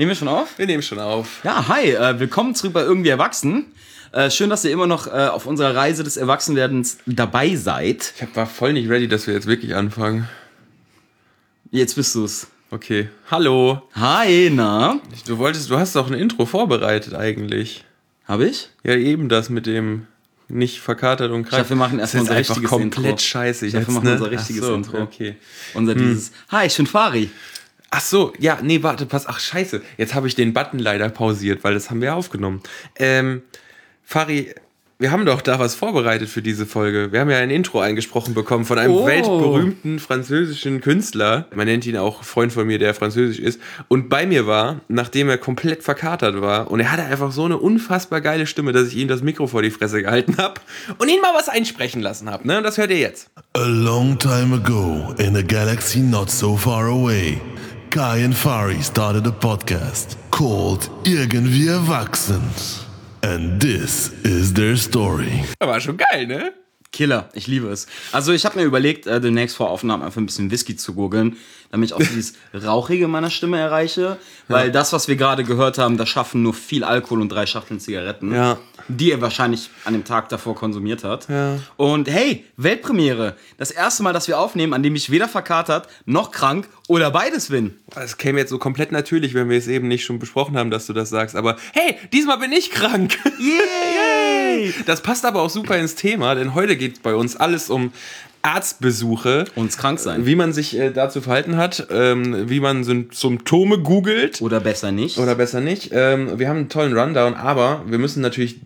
Nehmen wir schon auf? Wir nehmen schon auf. Ja, hi, äh, willkommen zurück bei Irgendwie Erwachsen. Äh, schön, dass ihr immer noch äh, auf unserer Reise des Erwachsenwerdens dabei seid. Ich war voll nicht ready, dass wir jetzt wirklich anfangen. Jetzt bist du's. Okay. Hallo. Hi, na? Du wolltest, du hast doch ein Intro vorbereitet eigentlich. Hab ich? Ja, eben das mit dem nicht verkatert und krank. Ich dachte, wir machen Das erstmal ist unser richtiges komplett Intro. scheiße. Ich dachte, wir machen ne? unser richtiges so, Intro. Okay. Unser dieses. Hi, ich bin Fari. Ach so, ja, nee, warte, pass. Ach, scheiße. Jetzt habe ich den Button leider pausiert, weil das haben wir aufgenommen. Ähm, Fari, wir haben doch da was vorbereitet für diese Folge. Wir haben ja ein Intro eingesprochen bekommen von einem Oh. weltberühmten französischen Künstler. Man nennt ihn auch Freund von mir, der französisch ist. Und bei mir war, nachdem er komplett verkatert war. Und er hatte einfach so eine unfassbar geile Stimme, dass ich ihm das Mikro vor die Fresse gehalten habe und ihn mal was einsprechen lassen habe. Ne? Das hört ihr jetzt. A long time ago, in a galaxy not so far away, Kai and Fari started a podcast called Irgendwie Erwachsen. And this is their story. War schon geil, ne? Killer, ich liebe es. Also ich habe mir überlegt, äh, demnächst vor Aufnahmen einfach ein bisschen Whisky zu gurgeln, damit ich auch dieses Rauchige meiner Stimme erreiche. Weil das, was wir gerade gehört haben, das schaffen nur viel Alkohol und drei Schachteln Zigaretten, Ja. die er wahrscheinlich an dem Tag davor konsumiert hat. Ja. Und hey, Weltpremiere. Das erste Mal, dass wir aufnehmen, an dem ich weder verkatert noch krank oder beides bin. Es käme jetzt so komplett natürlich, wenn wir es eben nicht schon besprochen haben, dass du das sagst. Aber hey, diesmal bin ich krank. Yay! Das passt aber auch super ins Thema, denn heute geht es bei uns alles um Arztbesuche. Uns krank sein. Wie man sich äh, dazu verhalten hat, ähm, wie man Sym- Symptome googelt. Oder besser nicht. Oder besser nicht. Ähm, wir haben einen tollen Rundown, aber wir müssen natürlich.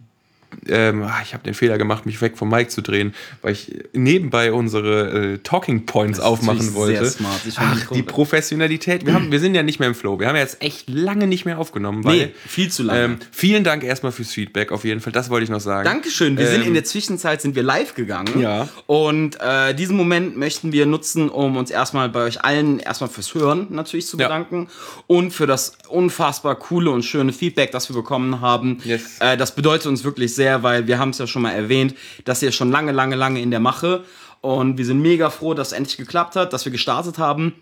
Ähm, ah, ich habe den Fehler gemacht, mich weg vom Mic zu drehen, weil ich nebenbei unsere äh, Talking Points Das aufmachen wollte. sehr smart. Ach, die. Professionalität. Wir, haben, wir sind ja nicht mehr im Flow. Wir haben ja jetzt echt lange nicht mehr aufgenommen. Weil, Nee, viel zu lange. Ähm, vielen Dank erstmal fürs Feedback, auf jeden Fall. Das wollte ich noch sagen. Dankeschön. Wir sind Ähm, in der Zwischenzeit sind wir live gegangen. Ja. Und äh, diesen Moment möchten wir nutzen, um uns erstmal bei euch allen erstmal fürs Hören natürlich zu Ja. bedanken und für das unfassbar coole und schöne Feedback, das wir bekommen haben. Yes. Äh, das bedeutet uns wirklich sehr, weil wir haben es ja schon mal erwähnt, dass ihr schon lange, lange, lange in der Mache und wir sind mega froh, dass es endlich geklappt hat, dass wir gestartet haben.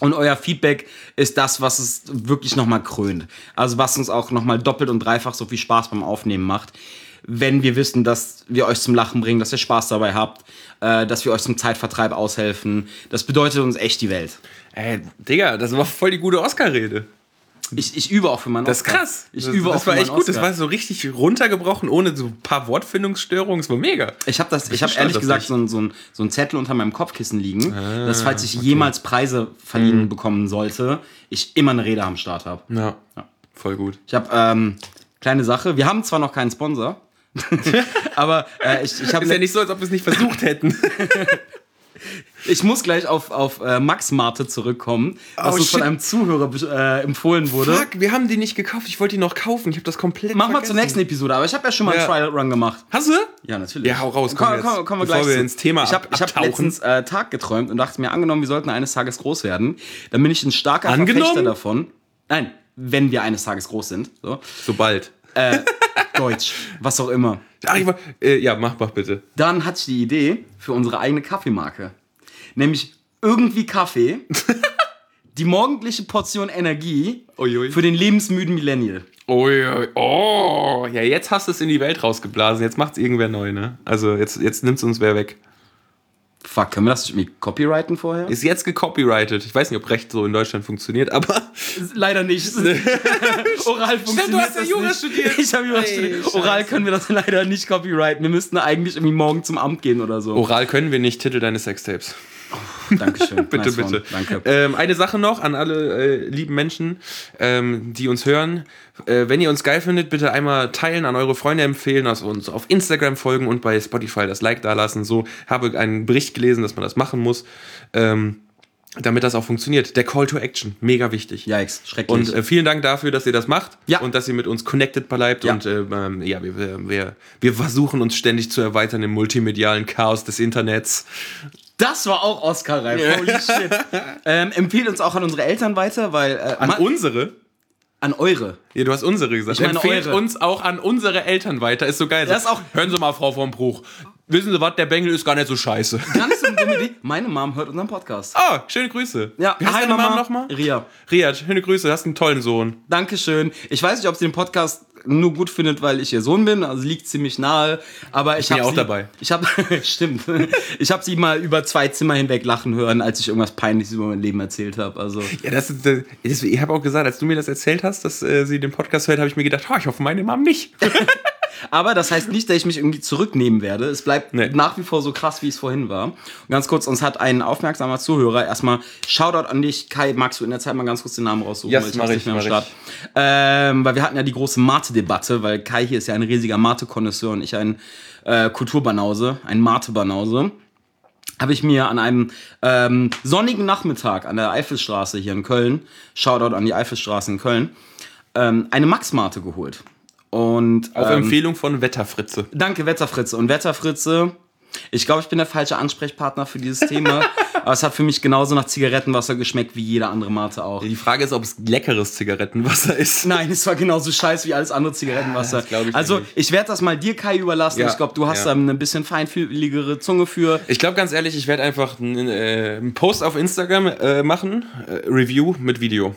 Und euer Feedback ist das, was es wirklich nochmal krönt. Also was uns auch nochmal doppelt und dreifach so viel Spaß beim Aufnehmen macht. Wenn wir wissen, dass wir euch zum Lachen bringen, dass ihr Spaß dabei habt, äh, dass wir euch zum Zeitvertreib aushelfen. Das bedeutet uns echt die Welt. Ey, Digga, das war voll die gute Oscar-Rede. Ich, ich übe auch für meinen Das ist Oscar. krass. Ich das, übe auch das für war echt gut. Das Oscar. war so richtig runtergebrochen, ohne so ein paar Wortfindungsstörungen. Es war mega. Ich habe das, ich habe ehrlich gesagt so, ein- so, ein- so ein Zettel unter meinem Kopfkissen liegen, Ah, dass falls ich jemals Preise verliehen Mhm. bekommen sollte, ich immer eine Rede am Start habe. Ja, Ja. voll gut. Ich habe ähm, kleine Sache. Wir haben zwar noch keinen Sponsor, aber äh, ich, ich habe Ist ja nicht so, als ob wir es nicht versucht hätten. Ich muss gleich auf, auf äh, Max Marte zurückkommen, was Oh, uns von einem Zuhörer äh, empfohlen wurde. Fuck, wir haben die nicht gekauft. Ich wollte die noch kaufen. Ich habe das komplett Mach mal vergessen. zur nächsten Episode, aber ich habe ja schon mal einen Ja. Trial Run gemacht. Hast du? Ja, natürlich. Ja, hau raus, komm Komm, komm, kommen wir bevor gleich wir zu. ins Thema Ich habe hab letztens äh, Tag geträumt und dachte mir, angenommen, wir sollten eines Tages groß werden, dann bin ich ein starker Angenommen? Verfechter davon. Nein, wenn wir eines Tages groß sind. So. Sobald. Deutsch, was auch immer. Ach, ich war, äh, ja, mach, mach bitte. Dann hatte ich die Idee für unsere eigene Kaffeemarke. Nämlich irgendwie Kaffee, die morgendliche Portion Energie Uiui. für den lebensmüden Millennial. Ja, oh, ja, jetzt hast du es in die Welt rausgeblasen. Jetzt macht's irgendwer neu, ne? Also jetzt, jetzt nimmt's uns wer weg. Fuck, können wir das nicht irgendwie copyrighten vorher? Ist jetzt gecopyrighted. Ich weiß nicht, ob Recht so in Deutschland funktioniert, aber Leider nicht. Oral funktioniert hast ja Jura nicht. studiert. Ich habe Jura Ey, studiert. scheiße. Oral können wir das leider nicht copyrighten. Wir müssten eigentlich irgendwie morgen zum Amt gehen oder so. oral können wir nicht. Titel deines Sextapes. Dankeschön. Bitte, Nice bitte. Danke. Ähm, eine Sache noch an alle äh, lieben Menschen, ähm, die uns hören. Äh, wenn ihr uns geil findet, bitte einmal teilen, an eure Freunde empfehlen, also uns auf Instagram folgen und bei Spotify das Like dalassen. So habe einen Bericht gelesen, dass man das machen muss, ähm, damit das auch funktioniert. Der Call to Action, mega wichtig. Yikes, schrecklich. Und äh, vielen Dank dafür, dass ihr das macht Ja. und dass ihr mit uns connected bleibt. Ja. Und äh, ähm, ja, wir, wir, wir versuchen uns ständig zu erweitern im multimedialen Chaos des Internets. Das war auch Oscar-reif. Holy shit. Ähm, empfehlt uns auch an unsere Eltern weiter, weil. Äh, An unsere? an eure. Ja, du hast unsere gesagt. Ich meine Empfehlt eure. uns auch an unsere Eltern weiter. Ist so geil. Das ist auch- Hören Sie mal, Frau vom Bruch. Wissen Sie was, der Bengel ist gar nicht so scheiße. Ganz dumme Idee. Meine Mom hört unseren Podcast. Ah, schöne Grüße. Ja, Wie heißt hi, deine Mom Mama. nochmal? Ria. Ria, schöne Grüße, du hast einen tollen Sohn. Dankeschön. Ich weiß nicht, ob sie den Podcast nur gut findet, weil ich ihr Sohn bin. Also liegt ziemlich nahe. Aber ich, bin habe ja auch sie, dabei. Ich habe, stimmt. Ich habe sie mal über zwei Zimmer hinweg lachen hören, als ich irgendwas Peinliches über mein Leben erzählt habe. Also Ja, das das, ich habe auch gesagt, als du mir das erzählt hast, dass äh, sie den Podcast hört, habe ich mir gedacht, oh, ich hoffe, meine Mom nicht. Aber das heißt nicht, dass ich mich irgendwie zurücknehmen werde. Es bleibt Nee. nach wie vor so krass, wie es vorhin war. Und ganz kurz, uns hat ein aufmerksamer Zuhörer erstmal Shoutout an dich. Kai, magst du in der Zeit mal ganz kurz den Namen raussuchen? Yes, Weil mach ich, nicht mehr am mach Start. Ähm, weil wir hatten ja die große Mate-Debatte, weil Kai hier ist ja ein riesiger Mate-Konnoisseur und ich ein äh, Kulturbanause, ein Mate-Banause. Habe ich mir an einem ähm, sonnigen Nachmittag an der Eifelstraße hier in Köln, Shoutout an die Eifelstraße in Köln, ähm, eine Max-Mate geholt. Und Auf ähm, Empfehlung von Wetterfritze. Danke, Wetterfritze. Und Wetterfritze, ich glaube, ich bin der falsche Ansprechpartner für dieses Thema. aber es hat für mich genauso nach Zigarettenwasser geschmeckt wie jede andere Mate auch. Die Frage ist, ob es leckeres Zigarettenwasser ist. Nein, es war genauso scheiße wie alles andere Zigarettenwasser. Glaub ich also, nicht. ich werde das mal dir, Kai, überlassen. Ja, ich glaube, du hast ja. ähm, eine bisschen feinfühligere Zunge für. Ich glaube ganz ehrlich, ich werde einfach einen, äh, einen Post auf Instagram äh, machen, äh, Review mit Video.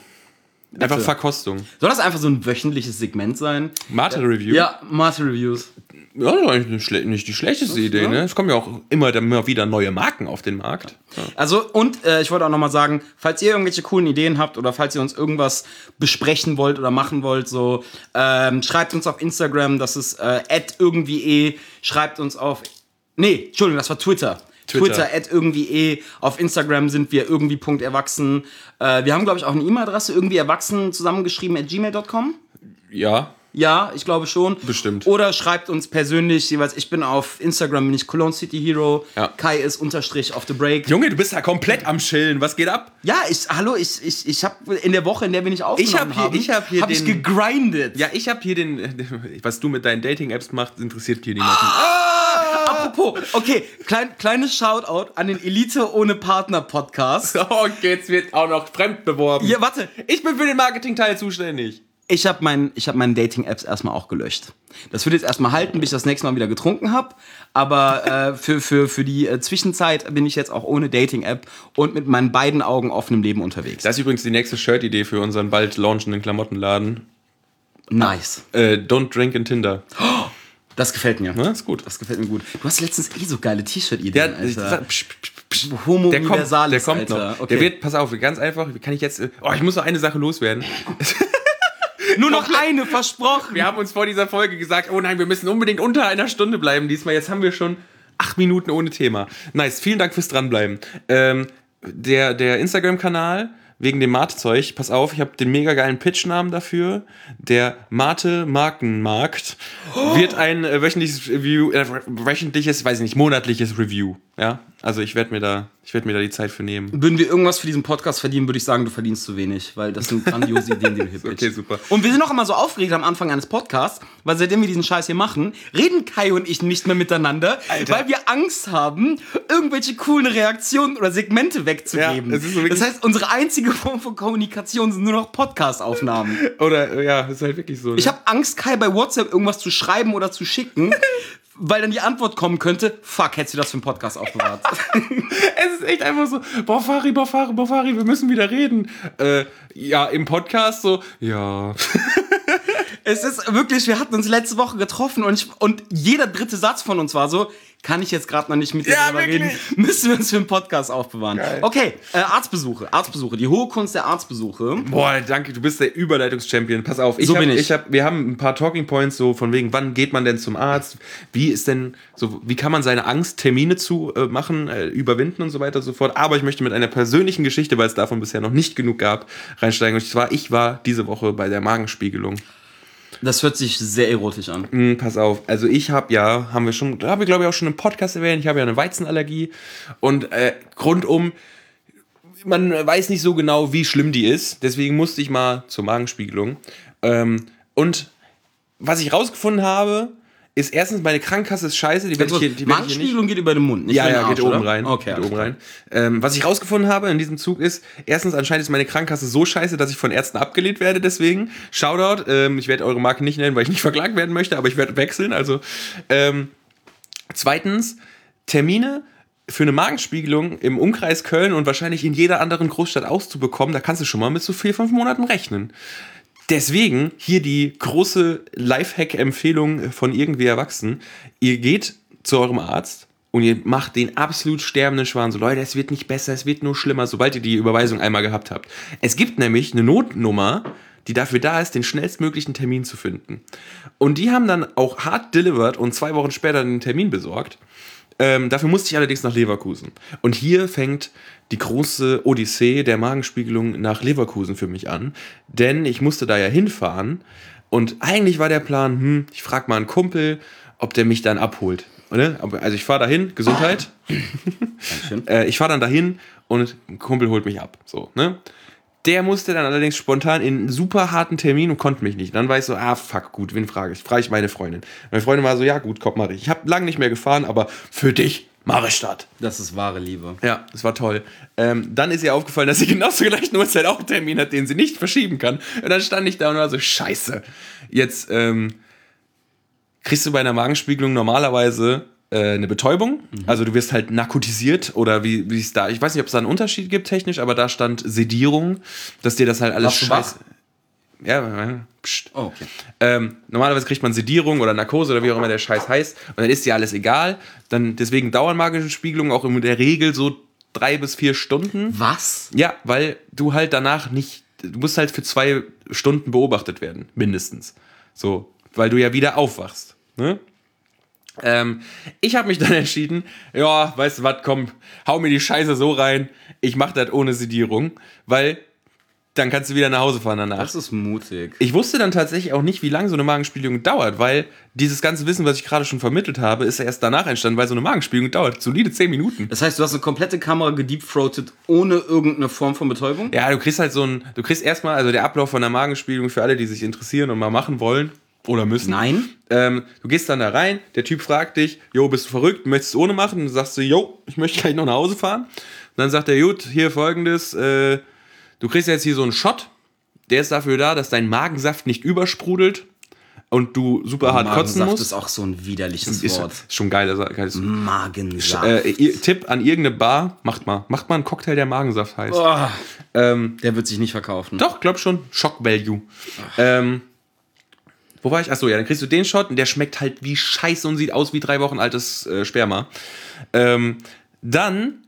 Einfach Verkostung. Soll das einfach so ein wöchentliches Segment sein? Mate-Review? Ja, Mate-Reviews. Ja, das ist eigentlich nicht, die schlechteste Idee, ne? Es kommen ja auch immer, immer wieder neue Marken auf den Markt. Also, und äh, ich wollte auch nochmal sagen, falls ihr irgendwelche coolen Ideen habt oder falls ihr uns irgendwas besprechen wollt oder machen wollt, so, ähm, schreibt uns auf Instagram, das ist äh, irgendwie eh, schreibt uns auf, nee, Entschuldigung, das war Twitter. Twitter. At irgendwie eh. Auf Instagram sind wir irgendwie.erwachsen. Äh, wir haben, glaube ich, auch eine E-Mail-Adresse, irgendwie erwachsen zusammengeschrieben at gmail.com. Ja. Ja, ich glaube schon. Bestimmt. Oder schreibt uns persönlich jeweils, ich bin auf Instagram, bin ich Cologne City Hero. Ja. Kai ist unterstrich auf the break. Junge, du bist ja komplett am Chillen. Was geht ab? Ja, ich, hallo, ich, ich, ich habe in der Woche, in der wir nicht aufgenommen Ich hab hier- haben, ich hab hier hab ich den- gegrindet. Ja, ich habe hier den, was du mit deinen Dating-Apps machst, interessiert hier niemanden. Apropos, okay, klein, kleines Shoutout an den Elite ohne Partner Podcast. Oh, jetzt wird auch noch fremd beworben. Ja, warte, Ich bin für den Marketing-Teil zuständig. ich habe mein, ich hab meine Dating-Apps erstmal auch gelöscht. Das wird jetzt erstmal halten, bis ich das nächste Mal wieder getrunken habe. Aber äh, für, für, für die äh, Zwischenzeit bin ich jetzt auch ohne Dating-App und mit meinen beiden Augen offenem Leben unterwegs. Das ist übrigens die nächste Shirt-Idee für unseren bald launchenden Klamottenladen. Nice. Äh, don't drink in Tinder. Das gefällt mir. Ja, ist gut. Das gefällt mir gut. Du hast letztens eh so geile T-Shirt-Ideen, Der, Alter. psch, psch, psch, Homo der kommt, der kommt Alter. noch. Okay. Der wird, pass auf, ganz einfach, wie kann ich jetzt, oh, ich muss noch eine Sache loswerden. Nur noch eine, versprochen. Wir haben uns vor dieser Folge gesagt, oh nein, wir müssen unbedingt unter einer Stunde bleiben diesmal. Jetzt haben wir schon acht Minuten ohne Thema. Nice, vielen Dank fürs Dranbleiben. Ähm, der der Instagram-Kanal wegen dem Mate-Zeug, pass auf, ich habe den mega geilen Pitch-Namen dafür. Der Mate-Markenmarkt wird ein äh, wöchentliches Review, äh, wöchentliches, weiß ich nicht, monatliches Review. Ja, also ich werde mir da, ich werde mir da die Zeit für nehmen. Würden wir irgendwas für diesen Podcast verdienen, würde ich sagen, du verdienst zu wenig, weil das sind grandiose Ideen, die du hier pitchst. Okay, super. Und wir sind auch immer so aufgeregt am Anfang eines Podcasts, weil seitdem wir diesen Scheiß hier machen, reden Kai und ich nicht mehr miteinander, weil wir Angst haben, irgendwelche coolen Reaktionen oder Segmente wegzugeben. Ja, so das heißt, unsere einzige Form von Kommunikation sind nur noch Podcast-Aufnahmen. Oder ja, ist halt wirklich so. Ne? Ich habe Angst, Kai bei WhatsApp irgendwas zu schreiben oder zu schicken, weil dann die Antwort kommen könnte, fuck, hättest du das für einen Podcast aufbewahrt. Es ist echt einfach so, boah, Fari, boah, Fari, boah, Fari, wir müssen wieder reden. Äh, ja, im Podcast so, ja. Es ist wirklich, wir hatten uns letzte Woche getroffen und, ich, und jeder dritte Satz von uns war so, kann ich jetzt gerade noch nicht mit dir Ja, wirklich. reden, müssen wir uns für einen Podcast aufbewahren. Okay, äh, Arztbesuche, Arztbesuche, die hohe Kunst der Arztbesuche. Boah, danke, du bist der Überleitungschampion. Pass auf, ich So hab, bin ich. ich hab, wir haben ein paar Talking Points so von wegen, wann geht man denn zum Arzt? Wie ist denn so, wie kann man seine Angst, Termine zu äh, machen, äh, überwinden und so weiter und so fort. Aber ich möchte mit einer persönlichen Geschichte, weil es davon bisher noch nicht genug gab, reinsteigen. Und zwar, ich war diese Woche bei der Magenspiegelung. Das hört sich sehr erotisch an. Hm, pass auf, also ich habe ja, haben wir schon, da habe ich glaube ich auch schon im Podcast erwähnt, ich habe ja eine Weizenallergie und äh, rundum, man weiß nicht so genau, wie schlimm die ist, deswegen musste ich mal zur Magenspiegelung. Ähm, und was ich rausgefunden habe, ist erstens, meine Krankenkasse ist scheiße, die werde ich hier, die werd ich hier nicht. Magenspiegelung geht über den Mund, nicht Ja, ja, Arsch, geht oben oder? rein. Okay, geht oben rein. Ähm, was ich rausgefunden habe in diesem Zug ist, erstens anscheinend ist meine Krankenkasse so scheiße, dass ich von Ärzten abgelehnt werde. Deswegen Shoutout. Ähm, ich werde eure Marke nicht nennen, weil ich nicht verklagt werden möchte, aber ich werde wechseln. Also ähm, Zweitens, Termine für eine Magenspiegelung im Umkreis Köln und wahrscheinlich in jeder anderen Großstadt auszubekommen, da kannst du schon mal mit so vier, fünf Monaten rechnen. Deswegen hier die große Lifehack-Empfehlung von irgendwie Erwachsenen. Ihr geht zu eurem Arzt und ihr macht den absolut sterbenden Schwan. So, Leute, es wird nicht besser, es wird nur schlimmer, sobald ihr die Überweisung einmal gehabt habt. Es gibt nämlich eine Notnummer, die dafür da ist, den schnellstmöglichen Termin zu finden. Und die haben dann auch hart delivered und zwei Wochen später den Termin besorgt. Ähm, dafür musste ich allerdings nach Leverkusen. Und hier fängt die große Odyssee der Magenspiegelung nach Leverkusen für mich an. Denn ich musste da ja hinfahren. Und eigentlich war der Plan, hm, ich frage mal einen Kumpel, ob der mich dann abholt. Ne? Also ich fahre dahin, Gesundheit. äh, ich fahre dann dahin und ein Kumpel holt mich ab. So, ne? Der musste dann allerdings spontan in einen super harten Termin und konnte mich nicht. Dann war ich so, ah, fuck, gut, wen frage ich? Frage ich meine Freundin. Meine Freundin war so, ja, gut, komm, mach ich. Ich habe lange nicht mehr gefahren, aber für dich mache ich das. Das ist wahre Liebe. Ja, das war toll. Ähm, dann ist ihr aufgefallen, dass sie genau zur gleichen Uhrzeit auch einen Termin hat, den sie nicht verschieben kann. Und dann stand ich da und war so, scheiße. Jetzt ähm, kriegst du bei einer Magenspiegelung normalerweise eine Betäubung. Mhm. Also du wirst halt narkotisiert oder wie wie es da, ich weiß nicht, ob es da einen Unterschied gibt technisch, aber da stand Sedierung, dass dir das halt alles scheiße. Ja, pst. Oh, okay. Ähm, normalerweise kriegt man Sedierung oder Narkose oder wie auch immer der Scheiß heißt und dann ist dir alles egal. Dann deswegen dauern magische Spiegelungen auch in der Regel so drei bis vier Stunden. Was? Ja, weil du halt danach nicht, du musst halt für zwei Stunden beobachtet werden, mindestens. So, weil du ja wieder aufwachst. Ne? Ähm, ich habe mich dann entschieden, ja, weißt du was, komm, hau mir die Scheiße so rein, ich mache das ohne Sedierung, weil dann kannst du wieder nach Hause fahren danach. Das ist mutig. Ich wusste dann tatsächlich auch nicht, wie lange so eine Magenspiegelung dauert, weil dieses ganze Wissen, was ich gerade schon vermittelt habe, ist erst danach entstanden, weil so eine Magenspiegelung dauert solide 10 Minuten. Das heißt, du hast eine komplette Kamera gedeepthroated ohne irgendeine Form von Betäubung? Ja, du kriegst halt so ein, du kriegst erstmal, also der Ablauf von einer Magenspiegelung für alle, die sich interessieren und mal machen wollen, oder müssen. Nein. Ähm, du gehst dann da rein, der Typ fragt dich, jo, bist du verrückt, möchtest du ohne machen? Und dann sagst du, jo, ich möchte gleich noch nach Hause fahren. Und dann sagt er, gut, hier folgendes, äh, du kriegst jetzt hier so einen Shot, der ist dafür da, dass dein Magensaft nicht übersprudelt und du super hart kotzen Magensaft musst. ist auch so ein widerliches Ist, Wort. ist schon geil. Geiles Magensaft. äh, Tipp an irgendeine Bar, macht mal. Macht mal einen Cocktail, der Magensaft heißt. Oh, Ähm, der wird sich nicht verkaufen. Doch, glaub schon. Shock Value. Ähm, wo war ich? Achso, ja, dann kriegst du den Shot und der schmeckt halt wie Scheiße und sieht aus wie drei Wochen altes äh, Sperma. Ähm, dann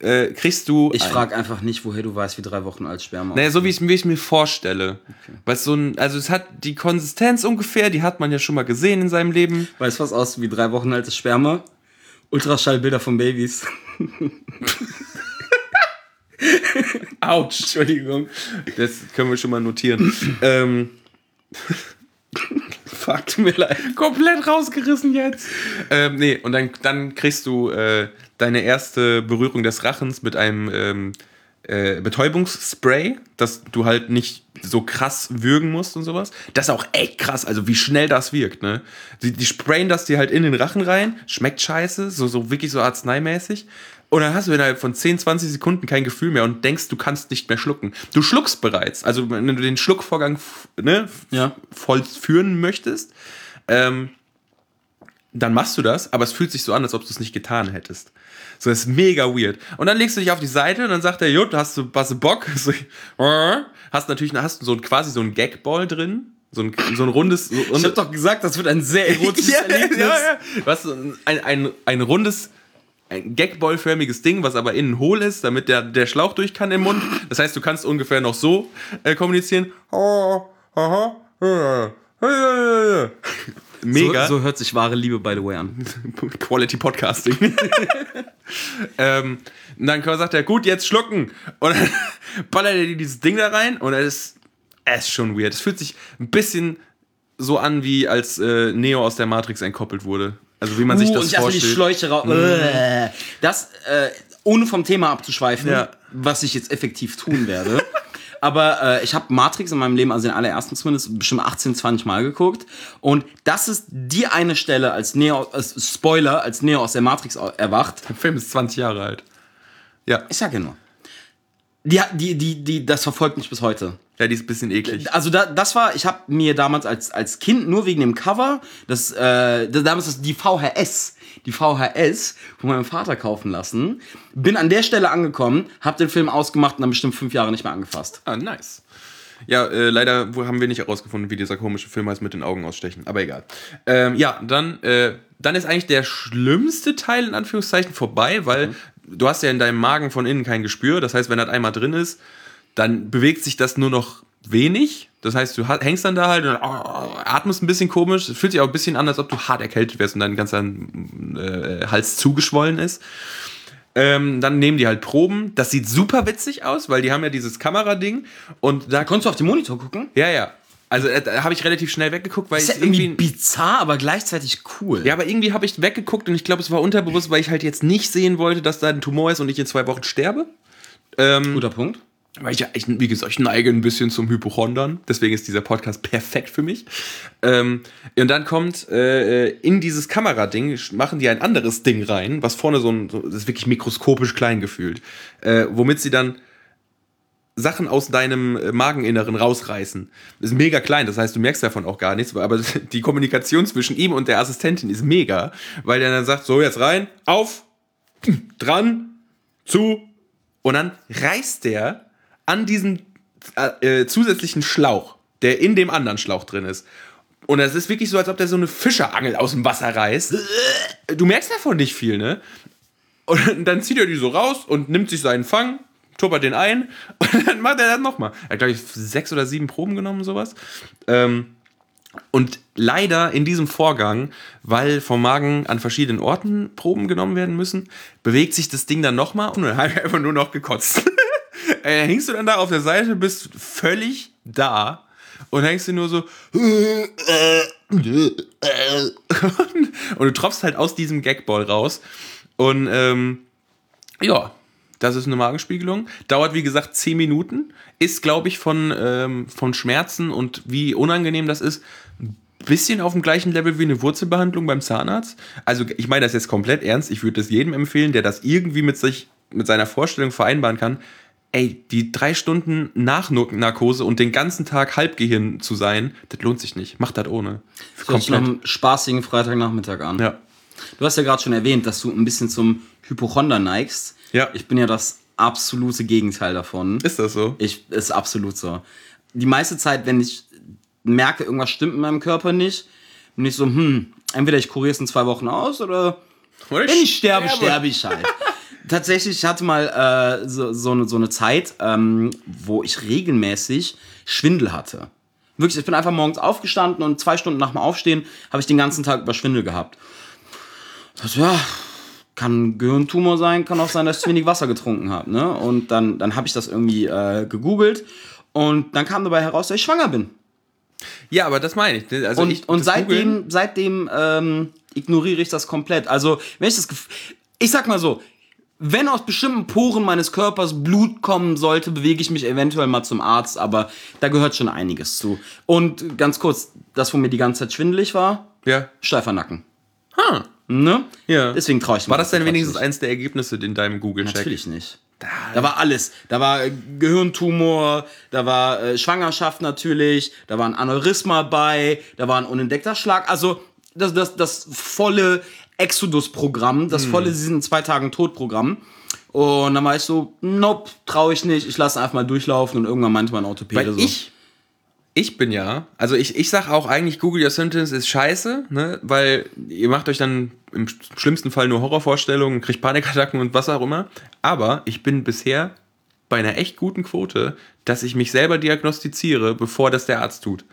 äh, kriegst du. Ich ein- frage einfach nicht, woher du weißt, wie drei Wochen alt Sperma Naja, so wie ich es mir vorstelle. Weil es so ein, also es hat die Konsistenz ungefähr, die hat man ja schon mal gesehen in seinem Leben. Weißt du, was aussieht wie drei Wochen altes Sperma? Ultraschallbilder von Babys. Autsch, Entschuldigung. Das können wir schon mal notieren. ähm, Fuck, tut mir leid. komplett rausgerissen jetzt. Ähm, nee, und dann, dann kriegst du äh, deine erste Berührung des Rachens mit einem ähm, äh, Betäubungsspray, dass du halt nicht so krass würgen musst und sowas. Das ist auch echt krass, also wie schnell das wirkt, ne? Die, die sprayen das dir halt in den Rachen rein, schmeckt scheiße, so, so wirklich so arzneimäßig. Und dann hast du innerhalb von 10, 20 Sekunden kein Gefühl mehr und denkst, du kannst nicht mehr schlucken. Du schluckst bereits. Also, wenn du den Schluckvorgang ne, Ja. vollführen möchtest, ähm, dann machst du das, aber es fühlt sich so an, als ob du es nicht getan hättest. So, das ist mega weird. Und dann legst du dich auf die Seite und dann sagt er, Jut, hast du, hast du Bock? So, hast natürlich hast du so ein, quasi so ein Gagball drin. So ein, so ein rundes. So, Ich hab doch gesagt, das wird ein sehr erotisches Erlebnis. ja, ja. So ein, ein, ein rundes, ein Gagball-förmiges Ding, was aber innen hohl ist, damit der, der Schlauch durch kann im Mund. Das heißt, du kannst ungefähr noch so äh, kommunizieren. Mega. So, so hört sich wahre Liebe, by the way, an. Quality Podcasting. ähm, und dann sagt er, gut, jetzt schlucken. Und dann ballert er dir dieses Ding da rein und es ist, es ist schon weird. Es fühlt sich ein bisschen so an, wie als äh, Neo aus der Matrix entkoppelt wurde. Also wie man sich Uh, das und ich erstmal die vorstellt. Schläuche raus. Äh. Das, äh, ohne vom Thema abzuschweifen, Ja. was ich jetzt effektiv tun werde. Aber äh, ich habe Matrix in meinem Leben, also den allerersten zumindest, bestimmt 18, 20 Mal geguckt. Und das ist die eine Stelle, als Neo, äh, Spoiler, als Neo aus der Matrix erwacht. Der Film ist 20 Jahre alt. Ja, Ich sag ja nur. Die, die, die, die, das verfolgt mich bis heute. ja die ist ein bisschen eklig. Also da, das war, ich habe mir damals als, als Kind nur wegen dem Cover, das, äh, das, damals das, die VHS, die VHS von meinem Vater kaufen lassen. Bin an der Stelle angekommen, hab den Film ausgemacht und dann bestimmt fünf Jahre nicht mehr angefasst. Ah, nice. Ja, äh, leider haben wir nicht herausgefunden, wie dieser komische Film heißt mit den Augen ausstechen. Aber egal. Ähm, ja, dann, äh, dann ist eigentlich der schlimmste Teil in Anführungszeichen vorbei, weil du hast ja in deinem Magen von innen kein Gespür. Das heißt, wenn das einmal drin ist, dann bewegt sich das nur noch wenig. Das heißt, du hängst dann da halt und oh, atmest ein bisschen komisch. Es fühlt sich auch ein bisschen an, als ob du hart erkältet wärst und dein ganzer äh, Hals zugeschwollen ist. Ähm, dann nehmen die halt Proben. Das sieht super witzig aus, weil die haben ja dieses Kamerading und da Konntest du auf den Monitor gucken? ja, ja. Also äh, da habe ich relativ schnell weggeguckt, weil Ist ja ich irgendwie irgendwie. bizarr, aber gleichzeitig cool. Ja, aber irgendwie habe ich weggeguckt und ich glaube, es war unterbewusst, weil ich halt jetzt nicht sehen wollte, dass da ein Tumor ist und ich in zwei Wochen sterbe. Guter Punkt. Weil ich ja, ich, wie gesagt, ich neige ein bisschen zum Hypochondern. Deswegen ist dieser Podcast perfekt für mich. Ähm, und dann kommt äh, in dieses Kamerading, machen die ein anderes Ding rein, was vorne so ein, so, das ist wirklich mikroskopisch klein gefühlt, äh, womit sie dann Sachen aus deinem äh, Mageninneren rausreißen. Das ist mega klein, das heißt, du merkst davon auch gar nichts, aber die Kommunikation zwischen ihm und der Assistentin ist mega, weil der dann sagt, so jetzt rein, auf, dran, zu, und dann reißt der an diesem äh, äh, zusätzlichen Schlauch, der in dem anderen Schlauch drin ist. Und es ist wirklich so, als ob der so eine Fischerangel aus dem Wasser reißt. Du merkst davon nicht viel, ne? Und dann zieht er die so raus und nimmt sich seinen Fang, tuppert den ein und dann macht er das nochmal. Er hat, glaube ich, sechs oder sieben Proben genommen, sowas. Ähm, und leider in diesem Vorgang, weil vom Magen an verschiedenen Orten Proben genommen werden müssen, bewegt sich das Ding dann nochmal und dann habe ich einfach nur noch gekotzt. äh, hängst du dann da auf der Seite, bist völlig da und hängst du nur so und du tropfst halt aus diesem Gagball raus und ähm, ja, das ist eine Magenspiegelung. Dauert, wie gesagt, 10 Minuten. Ist, glaube ich, von, ähm, von Schmerzen und wie unangenehm das ist, ein bisschen auf dem gleichen Level wie eine Wurzelbehandlung beim Zahnarzt. Also, ich meine das jetzt komplett ernst. Ich würde das jedem empfehlen, der das irgendwie mit sich, mit seiner Vorstellung vereinbaren kann. Ey, die drei Stunden Nachnarkose und den ganzen Tag Halbgehirn zu sein, das lohnt sich nicht. Macht das ohne. Hört sich nach einem spaßigen Freitagnachmittag an. Ja. Du hast ja gerade schon erwähnt, dass du ein bisschen zum Hypochonder neigst. Ja. Ich bin ja das absolute Gegenteil davon. Ist das so? Ich, ist absolut so. Die meiste Zeit, wenn ich merke, irgendwas stimmt in meinem Körper nicht, bin ich so, hm, entweder ich kuriere es in zwei Wochen aus oder Oder wenn ich sterbe, sterbe ich halt. Tatsächlich, ich hatte mal äh, so, so, eine, so eine Zeit, ähm, wo ich regelmäßig Schwindel hatte. Wirklich, ich bin einfach morgens aufgestanden und zwei Stunden nach dem Aufstehen habe ich den ganzen Tag über Schwindel gehabt. Das, ja, kann ein Gehirntumor sein, kann auch sein, dass ich zu wenig Wasser getrunken habe. Ne? Und dann, dann habe ich das irgendwie äh, gegoogelt und dann kam dabei heraus, dass ich schwanger bin. Ja, aber das meine ich. Also Und, ich, und seitdem, Googlen- seitdem ähm, ignoriere ich das komplett. Also, wenn ich das Ich sag mal so, wenn aus bestimmten Poren meines Körpers Blut kommen sollte, bewege ich mich eventuell mal zum Arzt, aber da gehört schon einiges zu. Und ganz kurz, das, wo mir die ganze Zeit schwindelig war, Ja. steifer Nacken. Ha. Ne? Ja. Deswegen traue ich War das denn wenigstens ein? eins der Ergebnisse in deinem Google-Check? Natürlich nicht. Da war alles. Da war äh, Gehirntumor, da war äh, Schwangerschaft natürlich, da war ein Aneurysma bei, da war ein unentdeckter Schlag. Also das, das, das volle Exodus-Programm, das volle Sie sind in zwei Tagen tot-Programm. Und dann war ich so, nope, traue ich nicht, ich lasse einfach mal durchlaufen und irgendwann meinte mein Orthopäde Weil so. ich, ich bin ja, also ich, ich sag auch eigentlich, Google Your Symptoms ist scheiße, ne? weil ihr macht euch dann im schlimmsten Fall nur Horrorvorstellungen, kriegt Panikattacken und was auch immer. Aber ich bin bisher bei einer echt guten Quote, dass ich mich selber diagnostiziere, bevor das der Arzt tut.